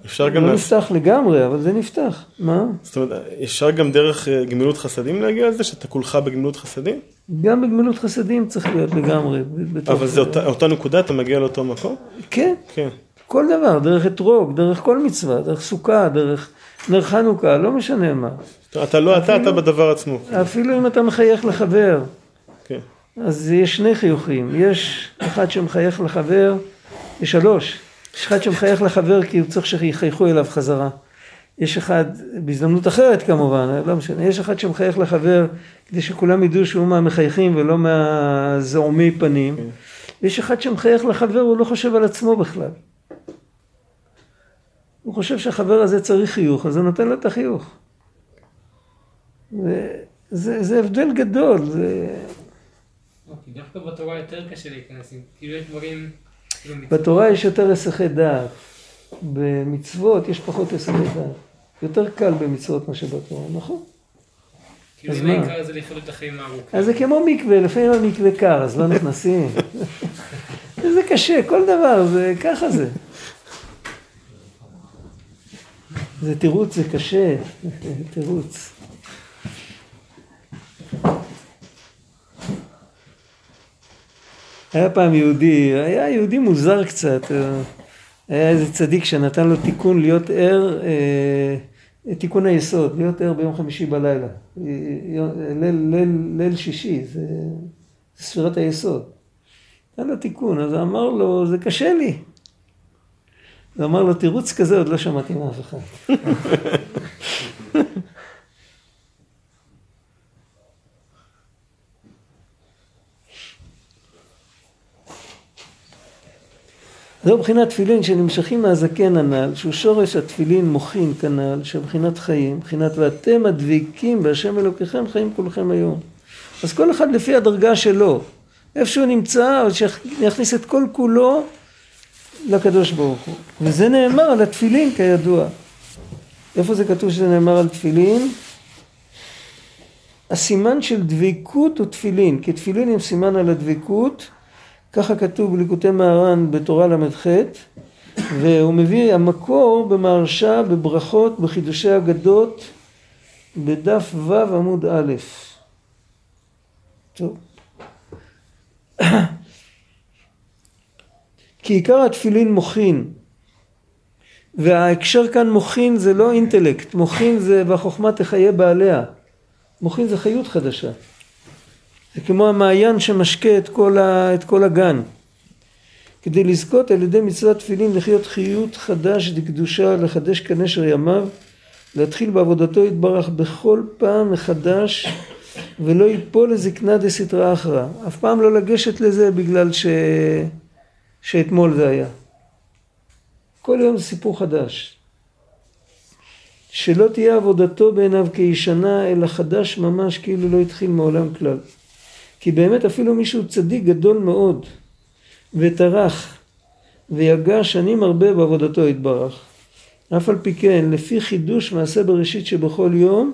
[SPEAKER 3] אפשר גם
[SPEAKER 1] לא
[SPEAKER 3] לעשות,
[SPEAKER 1] נפתח לגמרי, אבל זה נפתח. מה?
[SPEAKER 3] זאת אומרת, אפשר גם דרך אה, גמילות חסדים להגיע לזה, שאתה כולך בגמילות חסדים?
[SPEAKER 1] גם בגמילות חסדים צריך להיות לגמרי.
[SPEAKER 3] אבל זה אותה, אותה נקודה, אתה מגיע לאותו מקום?
[SPEAKER 1] כן,
[SPEAKER 3] כן.
[SPEAKER 1] כל דבר, דרך אתרוג, דרך כל מצווה, דרך סוכה, דרך נר חנוכה, לא משנה מה.
[SPEAKER 3] אתה לא אתה, אתה בדבר עצמו.
[SPEAKER 1] אפילו אם אתה מחייך לחבר,
[SPEAKER 3] כן.
[SPEAKER 1] אז יש שני חיוכים. יש אחד שמחייך לחבר, יש שלוש. יש אחד שמחייך לחבר כי הוא צריך שיחייכו אליו חזרה. יש אחד, בהזדמנות אחרת כמובן, לא משנה, יש אחד שמחייך לחבר כדי שכולם ידעו שהוא מהמחייכים ולא מהזעומי פנים. יש אחד שמחייך לחבר, הוא לא חושב על עצמו בכלל. הוא חושב שהחבר הזה צריך חיוך, אז הוא נותן לו את החיוך. זה, זה, זה הבדל גדול, זה...
[SPEAKER 2] כי דווקא בתורה יותר קשה להיכנס כאילו יש דברים,
[SPEAKER 1] בתורה יש יותר הסחי דעת, במצוות יש פחות הסחי דעת. יותר קל במצוות מאשר בתורה, נכון?
[SPEAKER 2] כאילו
[SPEAKER 1] אז מה?
[SPEAKER 2] העיקר זה לחיות את החיים הארוכים.
[SPEAKER 1] אז זה כמו מקווה, לפעמים המקווה קר, אז לא נכנסים. זה קשה, כל דבר, זה ככה זה. זה תירוץ, זה קשה, תירוץ. היה פעם יהודי, היה יהודי מוזר קצת, אה, היה איזה צדיק שנתן לו תיקון להיות ער, אה, תיקון היסוד, להיות ער ביום חמישי בלילה. אה, ליל, ליל, ליל שישי, זה, ספירת היסוד. נתן לו תיקון, אז אמר לו, זה קשה לי. הוא אמר לו, תירוץ כזה עוד לא שמעתי מאף אחד. זו בחינת תפילין שנמשכים מהזקן הנ"ל, שהוא שורש התפילין מוחין כנ"ל, שבחינת חיים, בחינת ואתם הדביקים בהשם אלוקיכם חיים כולכם היום. אז כל אחד לפי הדרגה שלו, איפה שהוא נמצא, שיכניס את כל כולו לקדוש ברוך הוא. וזה נאמר על התפילין כידוע. איפה זה כתוב שזה נאמר על תפילין? הסימן של דביקות הוא תפילין, כי תפילין הם סימן על הדביקות, ככה כתוב בליקוטי מהר"ן בתורה ל"ח, והוא מביא המקור במהרש"א בברכות בחידושי אגדות בדף ו' עמוד א'. טוב. כי עיקר התפילין מוחין, וההקשר כאן מוחין זה לא אינטלקט, מוחין זה והחוכמה תחיה בעליה. מוחין זה חיות חדשה. זה כמו המעיין שמשקה את כל, ה, את כל הגן. כדי לזכות על ידי מצוות תפילין לחיות חיות חדש דקדושה, לחדש כנשר ימיו, להתחיל בעבודתו יתברך בכל פעם מחדש, ולא ייפול לזקנה דסתרא אחרא. אף פעם לא לגשת לזה בגלל ש... שאתמול זה היה. כל יום זה סיפור חדש. שלא תהיה עבודתו בעיניו כישנה, אלא חדש ממש כאילו לא התחיל מעולם כלל. כי באמת אפילו מישהו צדיק גדול מאוד, וטרח, ויגע שנים הרבה בעבודתו יתברך. אף על פי כן, לפי חידוש מעשה בראשית שבכל יום,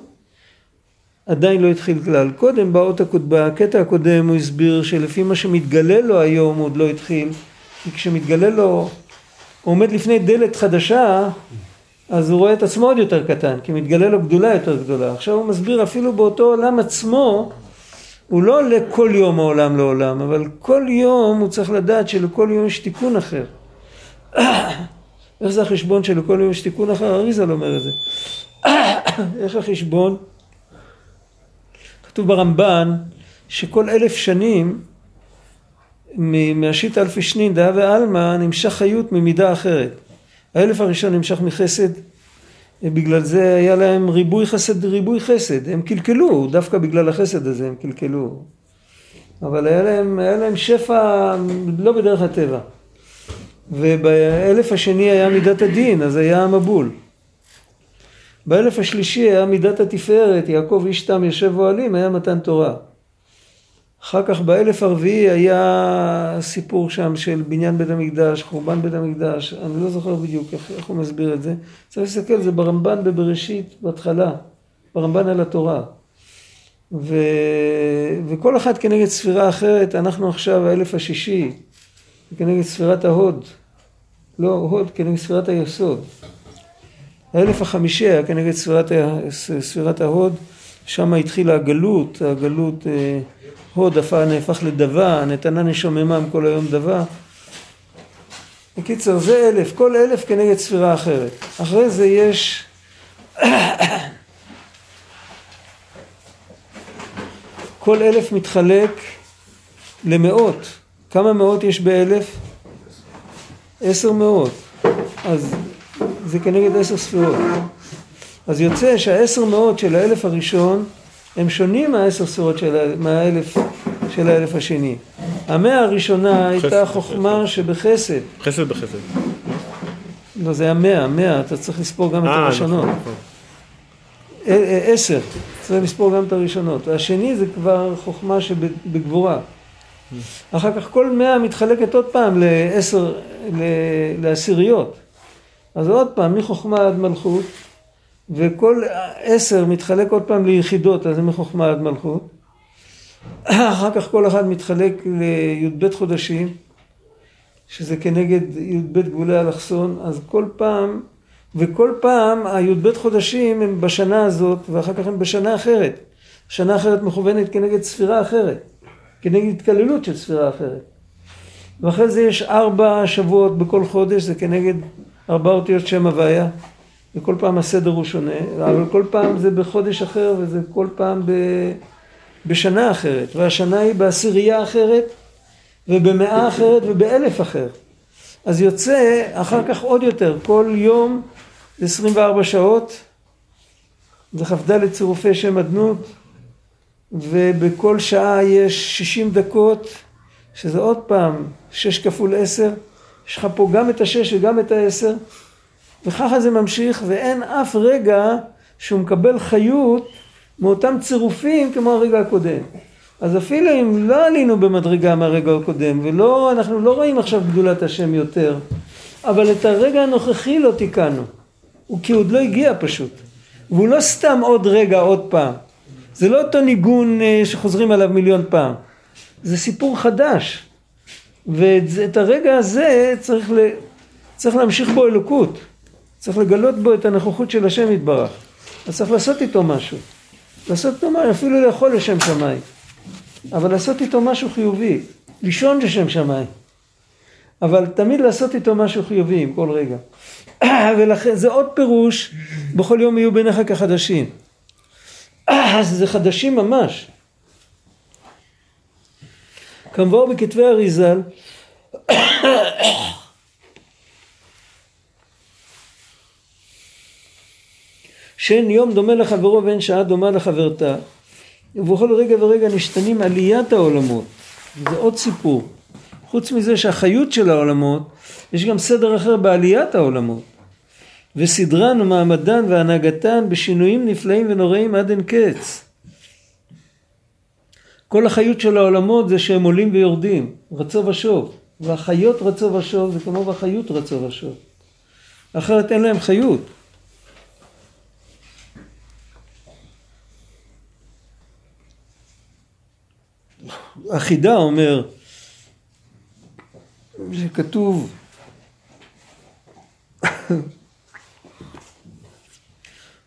[SPEAKER 1] עדיין לא התחיל כלל. קודם באות, בקטע הקודם הוא הסביר שלפי מה שמתגלה לו היום הוא עוד לא התחיל, כי כשמתגלה לו, הוא עומד לפני דלת חדשה, אז הוא רואה את עצמו עוד יותר קטן, כי מתגלה לו גדולה יותר גדולה. עכשיו הוא מסביר אפילו באותו עולם עצמו, הוא לא לכל יום העולם לעולם, אבל כל יום הוא צריך לדעת שלכל יום יש תיקון אחר. איך זה החשבון שלכל יום יש תיקון אחר? אריזל אומר את זה. איך החשבון? כתוב ברמב"ן שכל אלף שנים מהשיטה אלפי שנין דעה ועלמא נמשך חיות ממידה אחרת. האלף הראשון נמשך מחסד, בגלל זה היה להם ריבוי חסד, ריבוי חסד, הם קלקלו, דווקא בגלל החסד הזה הם קלקלו. אבל היה להם, היה להם שפע לא בדרך הטבע. ובאלף השני היה מידת הדין, אז היה המבול. באלף השלישי היה מידת התפארת, יעקב איש תם יושב אוהלים, היה מתן תורה. אחר כך באלף הרביעי היה סיפור שם של בניין בית המקדש, חורבן בית המקדש, אני לא זוכר בדיוק איך, איך הוא מסביר את זה. צריך להסתכל, זה ברמב"ן בבראשית, בהתחלה, ברמב"ן על התורה. ו... וכל אחד כנגד ספירה אחרת, אנחנו עכשיו האלף השישי, כנגד ספירת ההוד, לא הוד כנגד ספירת היסוד. האלף החמישי היה כנגד ספירת, ספירת ההוד, שם התחילה הגלות, הגלות אה, הוד הפך נהפך לדבה, נתנה נשוממם כל היום דבה. בקיצר זה אלף, כל אלף כנגד ספירה אחרת. אחרי זה יש כל אלף מתחלק למאות. כמה מאות יש באלף? עשר מאות. אז זה כנגד עשר ספירות. אז יוצא שהעשר מאות של האלף הראשון הם שונים מהעשר ספירות של, מהאלף של האלף השני. המאה הראשונה הייתה חוכמה שבחסד.
[SPEAKER 3] חסד בחסד.
[SPEAKER 1] לא, זה היה מאה, מאה, אתה צריך לספור גם את
[SPEAKER 3] אה,
[SPEAKER 1] הראשונות.
[SPEAKER 3] נכון, נכון.
[SPEAKER 1] ע- ע- עשר, צריך לספור גם את הראשונות. והשני זה כבר חוכמה שבגבורה. אחר כך כל מאה מתחלקת עוד פעם לעשר, לעשיריות. אז עוד פעם, מחוכמה עד מלכות, וכל עשר מתחלק עוד פעם ליחידות, אז זה מחוכמה עד מלכות. אחר כך כל אחד מתחלק לי"ב חודשים, שזה כנגד י"ב גבולי אלכסון, אז כל פעם, וכל פעם הי"ב חודשים הם בשנה הזאת, ואחר כך הם בשנה אחרת. שנה אחרת מכוונת כנגד ספירה אחרת, כנגד התקללות של ספירה אחרת. ואחרי זה יש ארבע שבועות בכל חודש, זה כנגד ארבע אותיות שם הוויה, וכל פעם הסדר הוא שונה, אבל כל פעם זה בחודש אחר וזה כל פעם ב... בשנה אחרת, והשנה היא בעשירייה אחרת, ובמאה אחרת ובאלף אחר. אז יוצא אחר כך עוד יותר, כל יום 24 שעות, זה כ"ד צירופי שם אדנות, ובכל שעה יש 60 דקות, שזה עוד פעם 6 כפול 10, יש לך פה גם את השש וגם את העשר, וככה זה ממשיך, ואין אף רגע שהוא מקבל חיות מאותם צירופים כמו הרגע הקודם. אז אפילו אם לא עלינו במדרגה מהרגע הקודם, ולא, אנחנו לא רואים עכשיו גדולת השם יותר, אבל את הרגע הנוכחי לא תיקנו. כי עוד לא הגיע פשוט. והוא לא סתם עוד רגע עוד פעם. זה לא אותו ניגון אה, שחוזרים עליו מיליון פעם. זה סיפור חדש. ואת הרגע הזה צריך, ל... צריך להמשיך בו אלוקות. צריך לגלות בו את הנוכחות של השם יתברך. אז צריך לעשות איתו משהו. לעשות איתו משהו, אפילו לאכול לשם שמיים. אבל לעשות איתו משהו חיובי. לישון לשם שמיים. אבל תמיד לעשות איתו משהו חיובי עם כל רגע. ולכן זה עוד פירוש, בכל יום יהיו בעיניך כחדשים. אז זה חדשים ממש. כמבואר בכתבי אריזל, שאין יום דומה לחברו ואין שעה דומה לחברתה, ובכל רגע ורגע נשתנים עליית העולמות. זה עוד סיפור. חוץ מזה שהחיות של העולמות, יש גם סדר אחר בעליית העולמות. וסדרן ומעמדן והנהגתן בשינויים נפלאים ונוראים עד אין קץ. כל החיות של העולמות זה שהם עולים ויורדים, רצו ושוב. והחיות רצו ושוב זה כמו והחיות רצו ושוב. אחרת אין להם חיות. החידה אומר שכתוב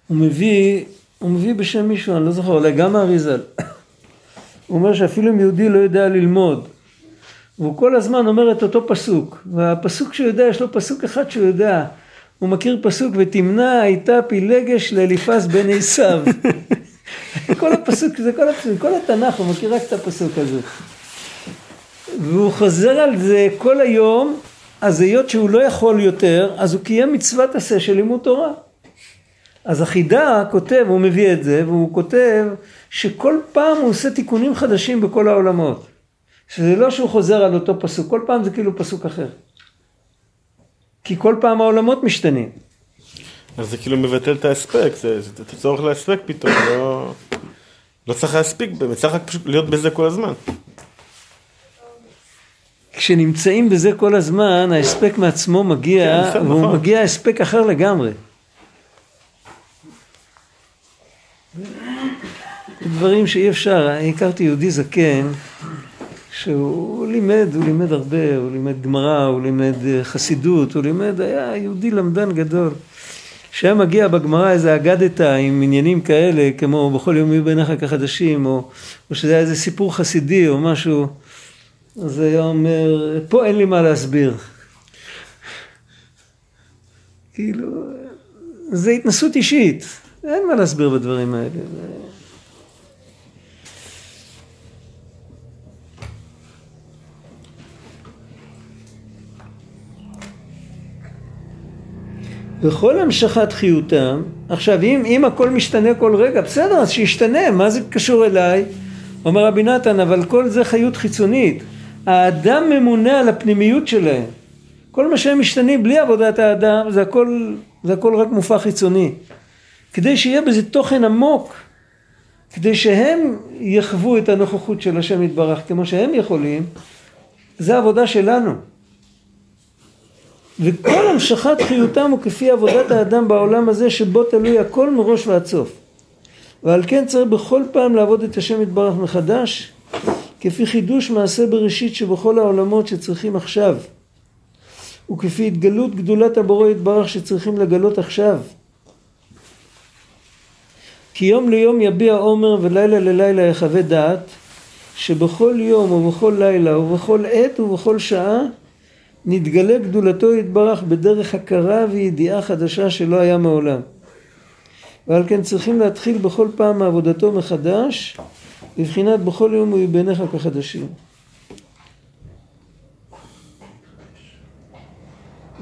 [SPEAKER 1] הוא מביא, הוא מביא בשם מישהו, אני לא זוכר, אולי גם האריזל. הוא אומר שאפילו אם יהודי לא יודע ללמוד, והוא כל הזמן אומר את אותו פסוק, והפסוק שהוא יודע, יש לו פסוק אחד שהוא יודע, הוא מכיר פסוק, ותמנע הייתה פילגש לאליפז בן עשיו. כל הפסוק, זה כל הפסוק, כל התנ"ך, הוא מכיר רק את הפסוק הזה. והוא חוזר על זה כל היום, אז היות שהוא לא יכול יותר, אז הוא קיים מצוות עשה של לימוד תורה. אז החידה כותב, הוא מביא את זה, והוא כותב שכל פעם הוא עושה תיקונים חדשים בכל העולמות. שזה לא שהוא חוזר על אותו פסוק, כל פעם זה כאילו פסוק אחר. כי כל פעם העולמות משתנים.
[SPEAKER 3] אז זה כאילו מבטל את ההספק, זה, זה, זה צורך להספק פתאום, לא, לא צריך להספיק, צריך רק פשוט להיות בזה כל הזמן.
[SPEAKER 1] כשנמצאים בזה כל הזמן, ההספק מעצמו מגיע,
[SPEAKER 3] כן, בסדר,
[SPEAKER 1] והוא
[SPEAKER 3] נכון.
[SPEAKER 1] מגיע הספק אחר לגמרי. דברים שאי אפשר, אני הכרתי יהודי זקן, שהוא לימד, הוא לימד הרבה, הוא לימד גמרא, הוא לימד אה, חסידות, הוא לימד, היה יהודי למדן גדול. כשהיה מגיע בגמרא איזה אגדתא עם עניינים כאלה, כמו בכל יום יהיו בעיניך כחדשים, או, או שזה היה איזה סיפור חסידי או משהו, אז היה אומר, פה אין לי מה להסביר. כאילו, זה התנסות אישית, אין מה להסביר בדברים האלה. וכל המשכת חיותם, עכשיו אם, אם הכל משתנה כל רגע, בסדר, אז שישתנה, מה זה קשור אליי? אומר רבי נתן, אבל כל זה חיות חיצונית. האדם ממונה על הפנימיות שלהם. כל מה שהם משתנים בלי עבודת האדם, זה הכל, זה הכל רק מופע חיצוני. כדי שיהיה בזה תוכן עמוק, כדי שהם יחוו את הנוכחות של השם יתברך כמו שהם יכולים, זה עבודה שלנו. וכל המשכת חיותם הוא כפי עבודת האדם בעולם הזה שבו תלוי הכל מראש ועד סוף. ועל כן צריך בכל פעם לעבוד את השם יתברך מחדש, כפי חידוש מעשה בראשית שבכל העולמות שצריכים עכשיו, וכפי התגלות גדולת הבורא יתברך שצריכים לגלות עכשיו. כי יום ליום יביע עומר ולילה ללילה יחווה דעת, שבכל יום ובכל לילה ובכל עת ובכל שעה נתגלה גדולתו יתברך בדרך הכרה וידיעה חדשה שלא היה מעולם. ועל כן צריכים להתחיל בכל פעם מעבודתו מחדש, בבחינת בכל יום הוא יהיה בעיניך כחדשים.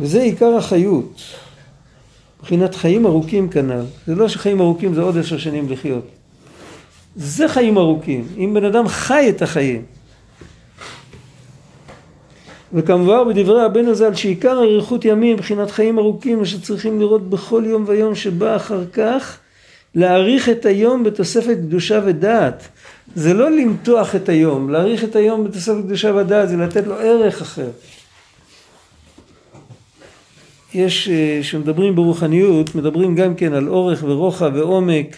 [SPEAKER 1] וזה עיקר החיות, מבחינת חיים ארוכים כנ"ל. זה לא שחיים ארוכים זה עוד עשר שנים לחיות. זה חיים ארוכים, אם בן אדם חי את החיים. וכמובן בדברי רבנו ז"ל שעיקר אריכות ימים מבחינת חיים ארוכים שצריכים לראות בכל יום ויום שבא אחר כך להאריך את היום בתוספת קדושה ודעת. זה לא למתוח את היום, להאריך את היום בתוספת קדושה ודעת זה לתת לו ערך אחר. יש, אה, כשמדברים ברוחניות, מדברים גם כן על אורך ורוחב ועומק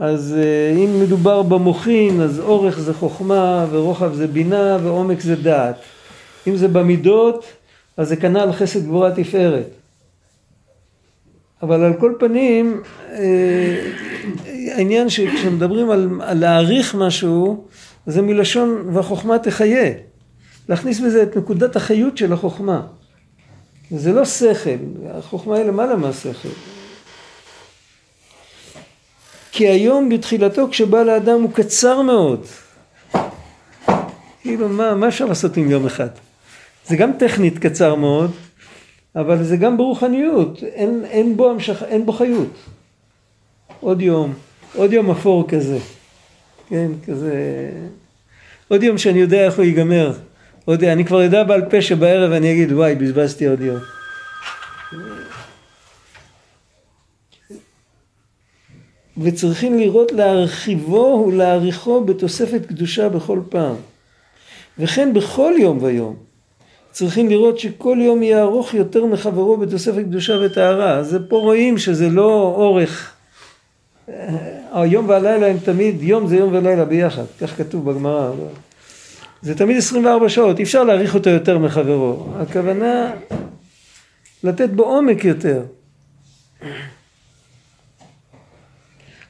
[SPEAKER 1] אז אה, אם מדובר במוחין אז אורך זה חוכמה ורוחב זה בינה ועומק זה דעת אם זה במידות, אז זה כנ"ל חסד גבורה תפארת. אבל על כל פנים, אה, העניין שכשמדברים על, על להעריך משהו, זה מלשון והחוכמה תחיה. להכניס בזה את נקודת החיות של החוכמה. זה לא שכל, החוכמה היא למעלה מהשכל. כי היום בתחילתו כשבא לאדם הוא קצר מאוד. כאילו מה, מה אפשר לעשות עם יום אחד? זה גם טכנית קצר מאוד, אבל זה גם ברוחניות, אין, אין, בו, המשך, אין בו חיות. עוד יום, עוד יום אפור כזה, כן, כזה, עוד יום שאני יודע איך הוא ייגמר, עוד, אני כבר יודע בעל פה שבערב אני אגיד וואי בזבזתי עוד יום. וצריכים לראות להרחיבו ולהעריכו בתוספת קדושה בכל פעם. וכן בכל יום ויום. צריכים לראות שכל יום יהיה ארוך יותר מחברו בתוספת קדושה וטהרה. אז פה רואים שזה לא אורך. היום והלילה הם תמיד, יום זה יום ולילה ביחד, כך כתוב בגמרא. זה תמיד 24 שעות, אי אפשר להעריך אותו יותר מחברו. הכוונה לתת בו עומק יותר.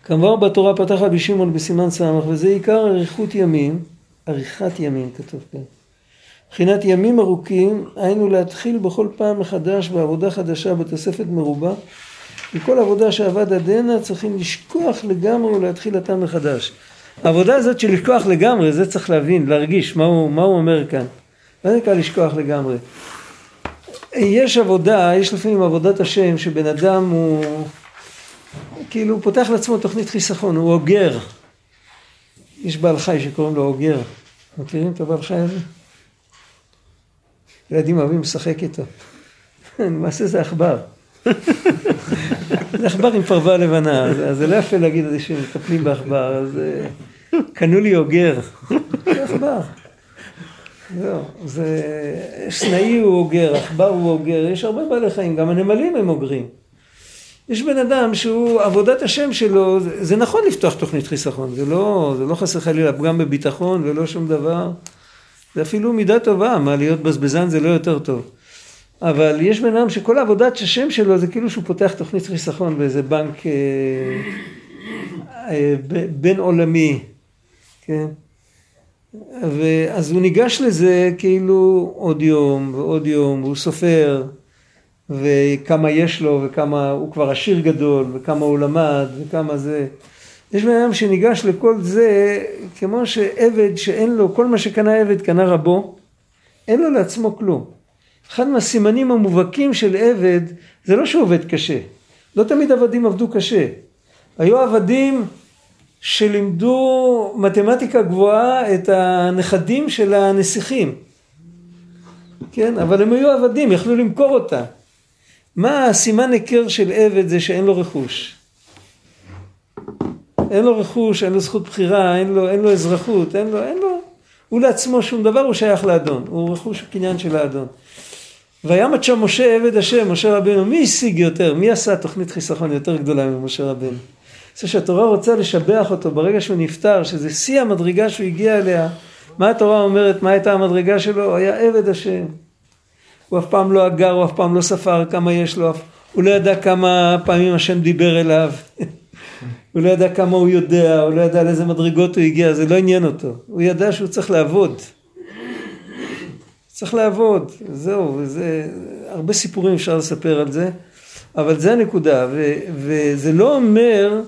[SPEAKER 1] כמובן בתורה פתח רבי שמעון בסימן ס' וזה עיקר אריכות ימים, אריכת ימים כתוב כאן. מבחינת ימים ארוכים, היינו להתחיל בכל פעם מחדש בעבודה חדשה בתוספת מרובה. וכל עבודה שעבד עד הנה צריכים לשכוח לגמרי ולהתחיל אותה מחדש. העבודה הזאת של לשכוח לגמרי, זה צריך להבין, להרגיש מה הוא, מה הוא אומר כאן. מה נקרא לשכוח לגמרי? יש עבודה, יש לפעמים עבודת השם שבן אדם הוא כאילו הוא פותח לעצמו תוכנית חיסכון, הוא אוגר. יש בעל חי שקוראים לו אוגר. מכירים את הבעל חי הזה? ילדים אוהבים לשחק איתו. למעשה זה עכבר. זה עכבר עם פרווה לבנה, אז זה לא יפה להגיד את זה שמטפלים בעכבר, אז אה, קנו לי אוגר. זה עכבר. זהו, זה... סנאי הוא אוגר, עכבר הוא אוגר, יש הרבה בעלי חיים, גם הנמלים הם אוגרים. יש בן אדם שהוא, עבודת השם שלו, זה, זה נכון לפתוח תוכנית חיסכון, זה לא, זה לא חסר חלילה פגם בביטחון ולא שום דבר, זה אפילו מידה טובה, מה להיות בזבזן זה לא יותר טוב. אבל יש בן אדם שכל עבודת השם שלו זה כאילו שהוא פותח תוכנית חיסכון באיזה בנק אה, אה, בין עולמי, כן? ואז הוא ניגש לזה כאילו עוד יום ועוד יום, והוא סופר, וכמה יש לו, וכמה הוא כבר עשיר גדול, וכמה הוא למד, וכמה זה. יש בן אדם שניגש לכל זה כמו שעבד שאין לו, כל מה שקנה עבד קנה רבו, אין לו לעצמו כלום. אחד מהסימנים המובהקים של עבד זה לא שהוא עובד קשה. לא תמיד עבדים עבדו קשה. היו עבדים שלימדו מתמטיקה גבוהה את הנכדים של הנסיכים. כן, אבל הם היו עבדים, יכלו למכור אותה. מה הסימן היכר של עבד זה שאין לו רכוש. אין לו רכוש, אין לו זכות בחירה, אין לו, אין לו אזרחות, אין לו, אין לו, הוא לעצמו שום דבר, הוא שייך לאדון, הוא רכוש קניין של האדון. וימת שם משה עבד השם, משה רבנו, מי השיג יותר? מי עשה תוכנית חיסכון יותר גדולה ממשה רבנו? זה שהתורה רוצה לשבח אותו ברגע שהוא נפטר, שזה שיא המדרגה שהוא הגיע אליה. מה התורה אומרת? מה הייתה המדרגה שלו? הוא היה עבד השם. הוא אף פעם לא אגר, הוא אף פעם לא ספר כמה יש לו, הוא לא ידע כמה פעמים השם דיבר אליו. הוא לא ידע כמה הוא יודע, הוא לא ידע לאיזה מדרגות הוא הגיע, זה לא עניין אותו. הוא ידע שהוא צריך לעבוד. צריך לעבוד, זהו, וזה, הרבה סיפורים אפשר לספר על זה, אבל זה הנקודה, ו, וזה לא אומר,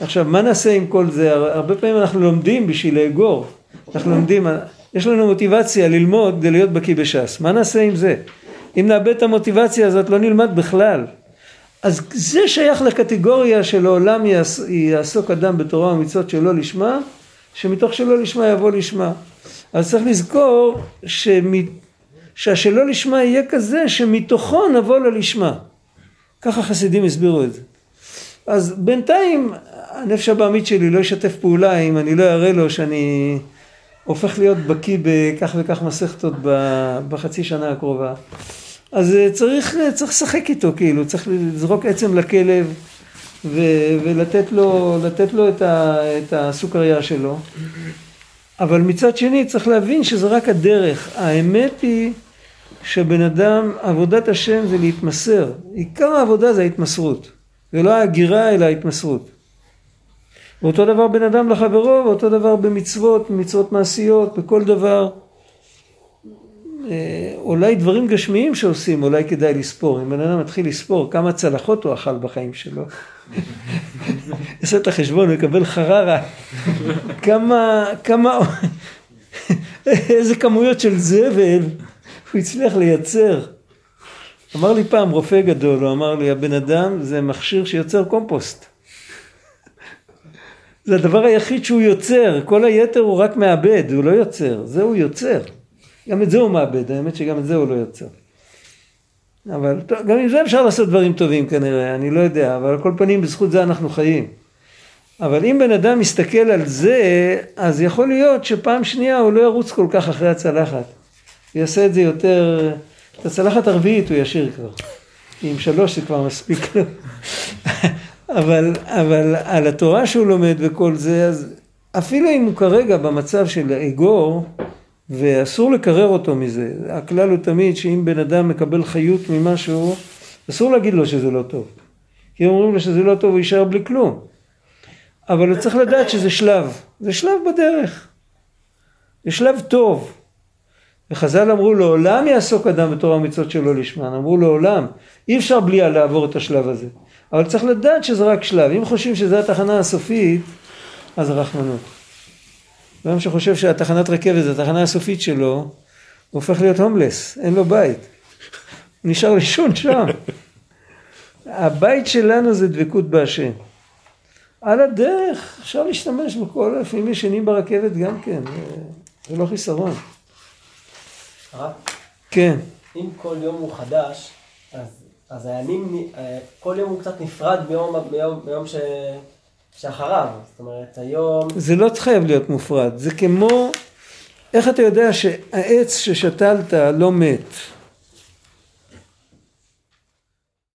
[SPEAKER 1] עכשיו מה נעשה עם כל זה, הרבה פעמים אנחנו לומדים בשביל לאגור, אנחנו לומדים, יש לנו מוטיבציה ללמוד כדי להיות בקיא בש"ס, מה נעשה עם זה? אם נאבד את המוטיבציה הזאת לא נלמד בכלל. אז זה שייך לקטגוריה שלעולם יעסוק אדם בתורה ומצוות שלא לשמה, שמתוך שלא לשמה יבוא לשמה. אז צריך לזכור שמ... שהשלא לשמה יהיה כזה שמתוכו נבוא ללשמה. ככה חסידים הסבירו את זה. אז בינתיים הנפש הבעמית שלי לא ישתף פעולה אם אני לא אראה לו שאני הופך להיות בקיא בכך וכך מסכתות בחצי שנה הקרובה. אז צריך, צריך לשחק איתו כאילו, צריך לזרוק עצם לכלב ו, ולתת לו, לו את, ה, את הסוכריה שלו. אבל מצד שני צריך להבין שזה רק הדרך. האמת היא שבן אדם, עבודת השם זה להתמסר. עיקר העבודה זה ההתמסרות. זה לא ההגירה אלא ההתמסרות. ואותו דבר בן אדם לחברו, ואותו דבר במצוות, במצוות מעשיות, בכל דבר. אה, אולי דברים גשמיים שעושים, אולי כדאי לספור. אם בן אדם מתחיל לספור כמה צלחות הוא אכל בחיים שלו, יעשה את החשבון, הוא יקבל חררה. כמה, כמה, איזה כמויות של זבל הוא הצליח לייצר. אמר לי פעם רופא גדול, הוא אמר לי, הבן אדם זה מכשיר שיוצר קומפוסט. זה הדבר היחיד שהוא יוצר, כל היתר הוא רק מאבד, הוא לא יוצר, זה הוא יוצר. גם את זה הוא מאבד, האמת שגם את זה הוא לא יוצר. אבל גם עם זה אפשר לעשות דברים טובים כנראה, אני לא יודע, אבל על כל פנים בזכות זה אנחנו חיים. אבל אם בן אדם מסתכל על זה, אז יכול להיות שפעם שנייה הוא לא ירוץ כל כך אחרי הצלחת. הוא יעשה את זה יותר, את הצלחת הרביעית הוא ישאיר כבר. עם שלוש זה כבר מספיק לו. אבל, אבל על התורה שהוא לומד וכל זה, אז אפילו אם הוא כרגע במצב של אגור, ואסור לקרר אותו מזה. הכלל הוא תמיד שאם בן אדם מקבל חיות ממשהו, אסור להגיד לו שזה לא טוב. כי אם אומרים לו שזה לא טוב, הוא יישאר בלי כלום. אבל הוא צריך לדעת שזה שלב, זה שלב בדרך, זה שלב טוב. וחז"ל אמרו לעולם יעסוק אדם בתורה ומצוות שלא לשמן, אמרו לעולם, אי אפשר בלי לעבור את השלב הזה, אבל צריך לדעת שזה רק שלב, אם חושבים שזו התחנה הסופית, אז רחמנות. אדם שחושב שהתחנת רכבת זו התחנה הסופית שלו, הוא הופך להיות הומלס, אין לו בית, נשאר לישון שם. הבית שלנו זה דבקות בהשם. על הדרך אפשר להשתמש בכל, לפעמים ישנים ברכבת גם כן, זה- זה לא חיסרון.
[SPEAKER 6] הרב,
[SPEAKER 1] כן,
[SPEAKER 6] אם כל יום הוא חדש, אז, אז הימים, אה, כל יום הוא קצת נפרד מיום, מיום, מיום ש, שאחריו. זאת אומרת, היום...
[SPEAKER 1] זה לא חייב להיות מופרד, זה כמו, איך אתה יודע שהעץ ששתלת לא מת?